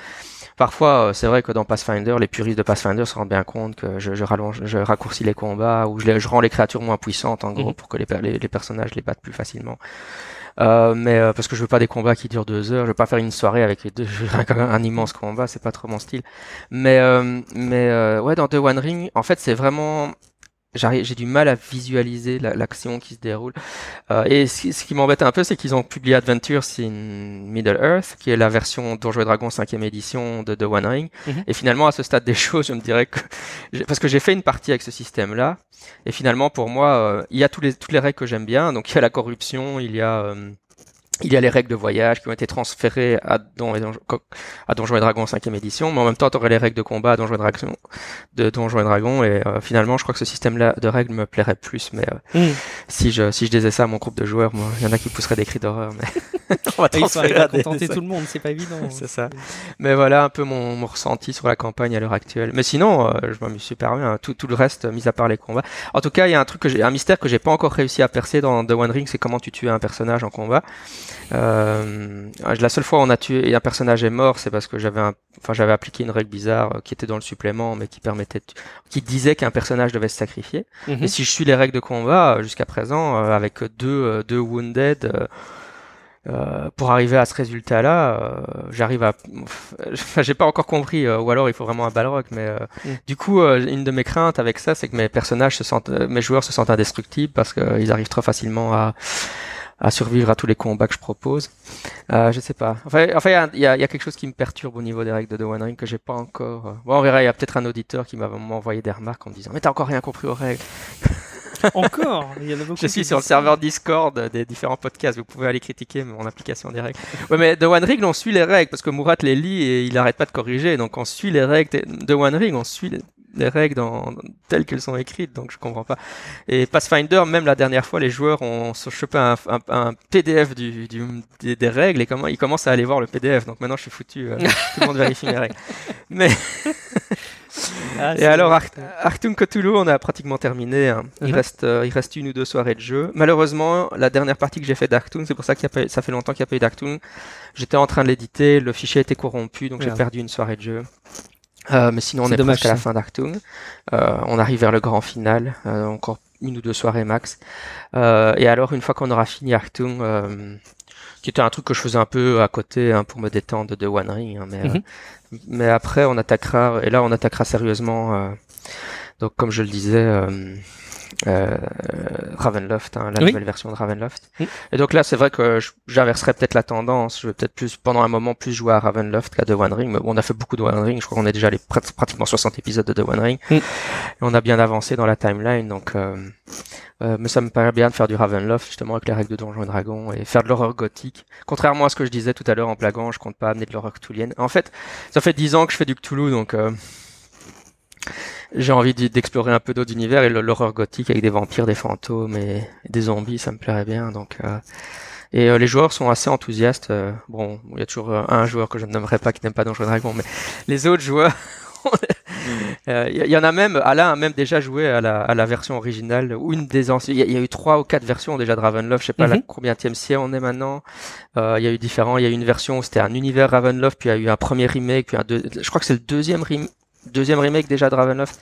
Speaker 2: Parfois, euh, c'est vrai que dans Pathfinder, les puristes de Pathfinder se rendent bien compte que je, je, rallonge, je raccourcis les combats ou je, je, rends les créatures moins puissantes, en gros, mhm. pour que les, les, les, personnages les battent plus facilement. Euh, mais euh, parce que je veux pas des combats qui durent deux heures, je veux pas faire une soirée avec les deux, un, un immense combat, c'est pas trop mon style. Mais mais ouais, dans The One Ring, en fait, c'est vraiment j'ai du mal à visualiser l'action qui se déroule. Euh, et ce, qui m'embête un peu, c'est qu'ils ont publié Adventures in Middle Earth, qui est la version Donjons et Dragons 5e édition de The One Ring. Mhm. Et finalement, à ce stade des choses, je me dirais que... Parce que j'ai fait une partie avec ce système-là, et finalement, pour moi, euh, il y a tous les, toutes les règles que j'aime bien. Donc, il y a la corruption, il y a... Euh, il y a les règles de voyage qui ont été transférées à, Don et à Donjons et Dragons 5 édition, mais en même temps, tu aurais les règles de combat à Donjons et Dragons, de Donjons et Dragons, et euh, finalement, je crois que ce système-là de règles me plairait plus, mais euh, mm. si je si je disais ça à mon groupe de joueurs, moi, il y en a qui pousseraient des cris d'horreur, mais
Speaker 1: on va transférer contenter tout le monde, c'est pas évident. Hein.
Speaker 2: c'est ça. Mais voilà un peu mon, mon ressenti sur la campagne à l'heure actuelle. Mais sinon, euh, je m'amuse super bien. Tout, tout le reste, mis à part les combats. En tout cas, il y a un truc que j'ai, un mystère que j'ai pas encore réussi à percer dans The One Ring, c'est comment tu tues un personnage en combat. Euh, la seule fois où on a tué et un personnage est mort, c'est parce que j'avais enfin j'avais appliqué une règle bizarre euh, qui était dans le supplément, mais qui permettait, qui disait qu'un personnage devait se sacrifier. Mhm. Et si je suis les règles de combat euh, jusqu'à présent, avec deux deux wounded. Euh, pour arriver à ce résultat-là, j'arrive à. Enfin, j'ai pas encore compris, ou alors il faut vraiment un balrog. Mais mhm. du coup, une de mes craintes avec ça, c'est que mes personnages se sentent, mes joueurs se sentent indestructibles parce qu'ils arrivent trop facilement à à survivre à tous les combats que je propose. Euh, je sais pas. Enfin, enfin, il y, y, a quelque chose qui me perturbe au niveau des règles de The One Ring que j'ai pas encore. Euh, bon, on verra. Il y a peut-être un auditeur qui m'a envoyé des remarques en me disant mais t'as encore rien compris aux règles.
Speaker 1: Encore? Il y en a beaucoup
Speaker 2: Je suis sur le serveur Discord des différents podcasts. Vous pouvez aller critiquer mon application des règles. Ouais, mais The One Ring, on suit les règles parce que Murat les lit et il arrête pas de corriger. Donc on suit les règles de One Ring, on suit les les règles dans, telles qu'elles sont écrites, donc je comprends pas. Et Pathfinder, même la dernière fois, les joueurs ont chopé un, un, un PDF du, du, des, règles et comment ils commencent à aller voir le PDF. Donc maintenant, je suis foutu. Euh, tout le monde vérifie mes règles. Mais Ah, et alors, Arctum Cthulhu, on a pratiquement terminé. Hein. Il, uh-huh. reste, euh, il reste une ou deux soirées de jeu. Malheureusement, la dernière partie que j'ai fait d'Arctum, c'est pour ça que ça fait longtemps qu'il n'y a pas eu d'Arctum. J'étais en train de l'éditer, le fichier était corrompu, donc j'ai perdu une soirée de jeu. Euh, mais sinon, on est, presque à la fin d'Arctum. Euh, on arrive vers le grand final, euh, encore une ou deux soirées max. Euh, et alors, une fois qu'on aura fini Arctum, euh, qui était un truc que je faisais un peu à côté hein, pour me détendre de One Ring, hein, mais, mhm. mais après, on attaquera, et là, on attaquera sérieusement. donc, comme je le disais, euh, Ravenloft, hein, la nouvelle version de Ravenloft. Et donc là, c'est vrai que j'inverserais peut-être la tendance. Je vais peut-être plus, pendant un moment, plus jouer à Ravenloft qu'à The One Ring. Mais bon, on a fait beaucoup de One Ring. Je crois qu'on est déjà les pratiquement 60 épisodes de The One Ring. Et on a bien avancé dans la timeline. Donc, euh, euh, mais ça me paraît bien de faire du Ravenloft justement avec les règles de Donjons et Dragons et faire de l'horreur gothique. Contrairement à ce que je disais tout à l'heure en plagant, je compte pas amener de l'horreur cthulhienne. En fait, ça fait 10 ans que je fais du Cthulhu, donc euh, j'ai envie d'explorer un peu d'autres univers et l'horreur gothique avec des vampires, des fantômes et des zombies, ça me plairait bien. Donc, euh, et euh, les joueurs sont assez enthousiastes. Euh, bon, il y a toujours un joueur que je ne nommerai pas qui n'aime pas Donjons Dragon, mais les autres joueurs, il y, en a même, Alain a même déjà joué à la, à la version originale ou une des anciennes. Il y, a eu trois ou quatre versions déjà de Ravenloft. Je sais pas la mhm. combien siècle on est maintenant. Il y a eu différents. Il y a eu une version où c'était un univers Ravenloft, puis il y a eu un premier remake, puis un deux. Je crois que c'est le deuxième remake deuxième remake déjà de Ravenloft,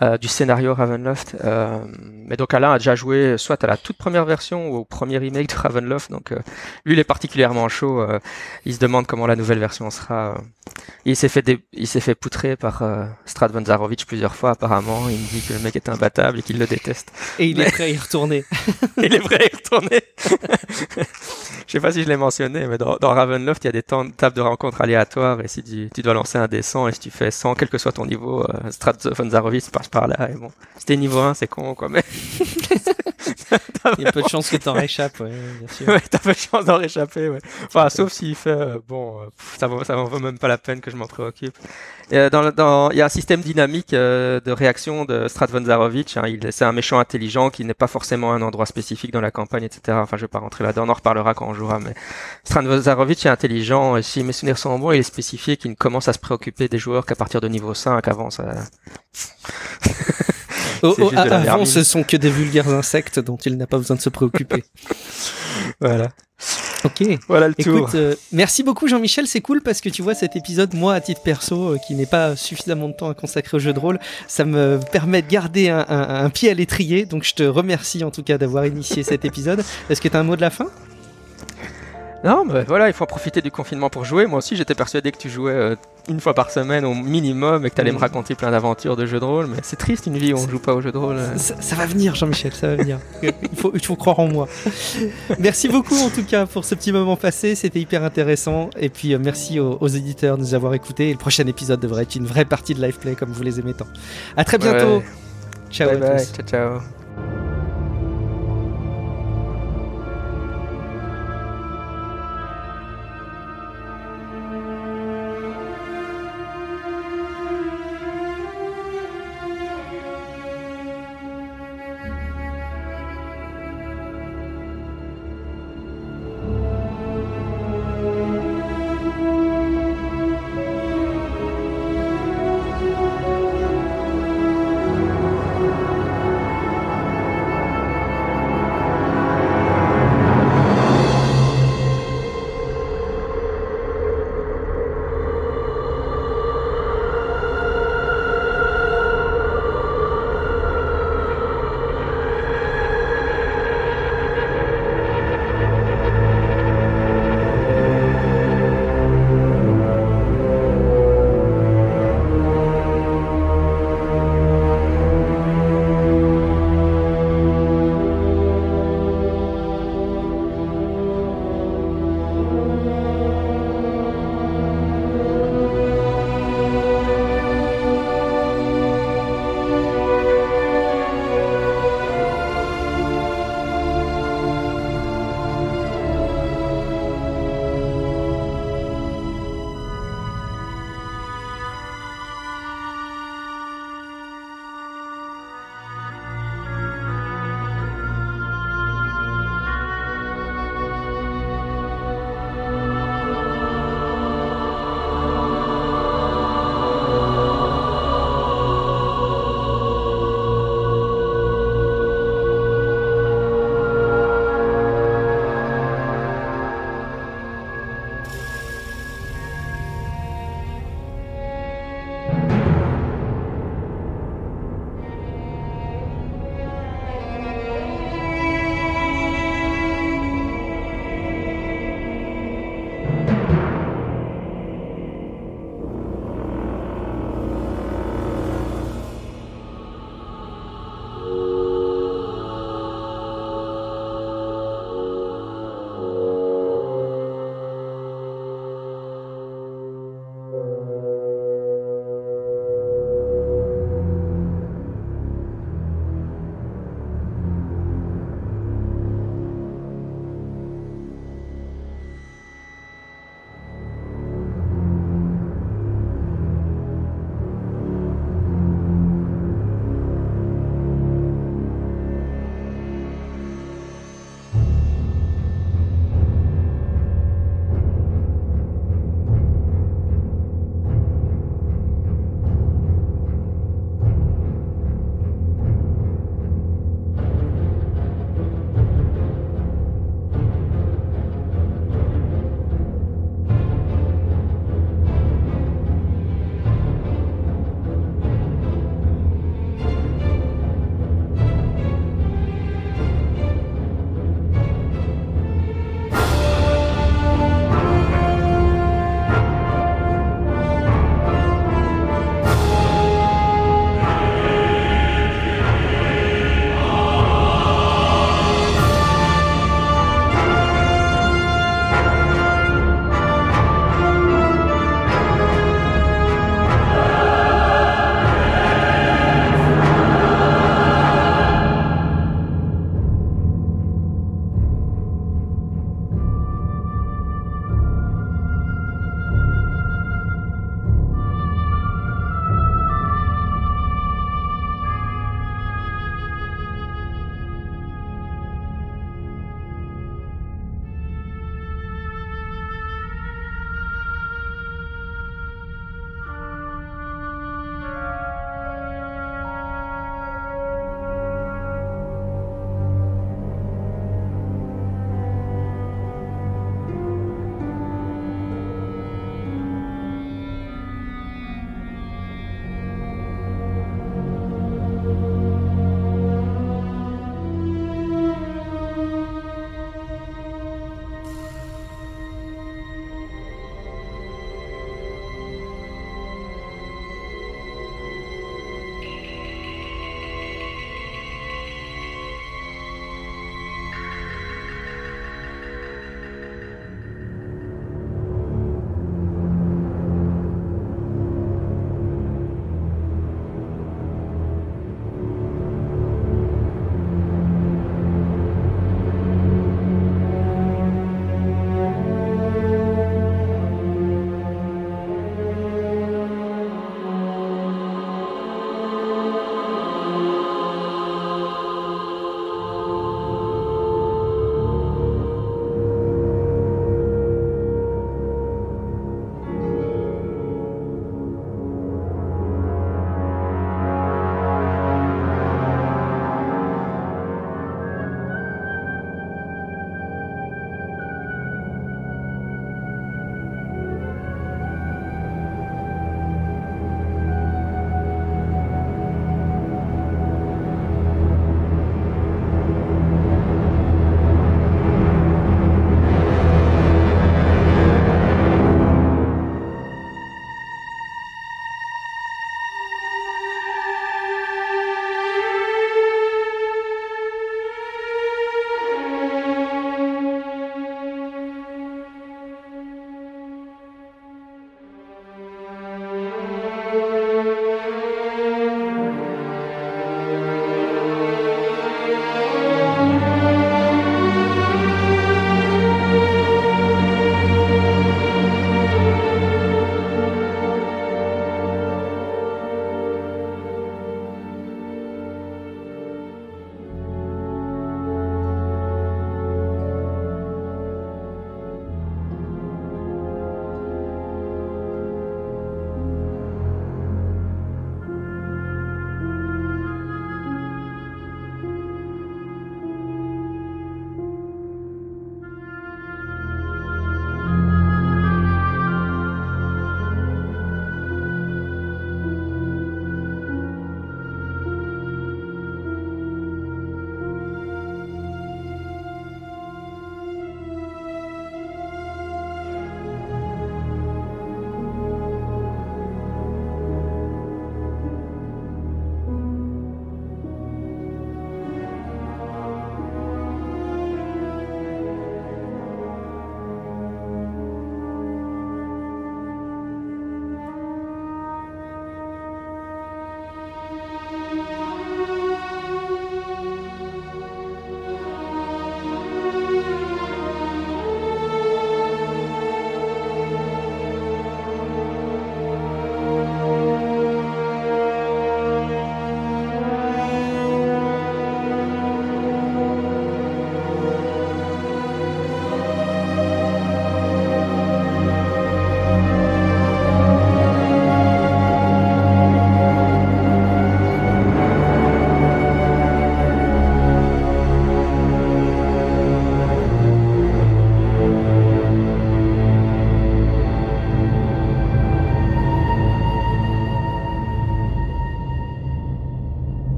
Speaker 2: euh, du scénario Ravenloft. Euh, mais donc Alain a déjà joué soit à la toute première version ou au premier remake de Ravenloft. Donc euh, lui, il est particulièrement chaud. Euh, il se demande comment la nouvelle version sera. il s'est fait il s'est fait poutrer par Strad von Zarovich plusieurs fois apparemment. Il me dit que le mec est imbattable et qu'il le déteste.
Speaker 1: Et il est prêt à y retourner.
Speaker 2: il est prêt à y retourner. Je sais pas si je l'ai mentionné, mais dans, dans, Ravenloft, il y a des tables de rencontres aléatoires et si tu, tu, dois lancer un dessin et si tu fais 100, quel que soit ton niveau, euh, Strat von Zarovich passe par là et bon, c'était niveau 1, c'est con quoi, mais...
Speaker 1: il y a peu de chance que t'en réchappes, ouais, bien sûr.
Speaker 2: Ouais, t'as peu de chance d'en réchapper, ouais. Enfin, sauf s'il fait, euh, bon, euh, ça, vaut, ça vaut même pas la peine que je m'en préoccupe. Euh, dans, dans, il y a un système dynamique euh, de réaction de Strat von Zarovich. Hein, c'est un méchant intelligent qui n'est pas forcément un endroit spécifique dans la campagne, etc. Enfin, je vais pas rentrer là-dedans. On en reparlera quand on jouera. Mais Strat von Zarovich est intelligent. Et si mes souvenirs sont bons, il est spécifié qu'il ne commence à se préoccuper des joueurs qu'à partir de niveau 5. Avant, ça.
Speaker 1: Oh, oh, avant, ce sont que des vulgaires insectes dont il n'a pas besoin de se préoccuper.
Speaker 2: voilà.
Speaker 1: Ok.
Speaker 2: Voilà le tour.
Speaker 1: Euh, merci beaucoup Jean-Michel, c'est cool parce que tu vois cet épisode, moi à titre perso, euh, qui n'est pas suffisamment de temps à consacrer au jeu de rôle, ça me permet de garder un, pied à l'étrier. Donc je te remercie en tout cas d'avoir initié cet épisode. Est-ce que tu as un mot de la fin?
Speaker 2: Non, mais voilà, il faut en profiter du confinement pour jouer. Moi aussi, j'étais persuadé que tu jouais euh, une fois par semaine au minimum et que tu allais me mm. raconter plein d'aventures de jeux de rôle. Mais c'est triste une vie où on joue pas aux jeux de rôle.
Speaker 1: Ça, va venir, Jean-Michel, ça va venir. il, faut, il faut croire en moi. merci beaucoup en tout cas pour ce petit moment passé. C'était hyper intéressant. Et puis euh, merci aux, éditeurs de nous avoir écoutés. Et le prochain épisode devrait être une vraie partie de live play comme vous les aimez tant. À très bientôt.
Speaker 2: Ciao à tous. Ciao, ciao.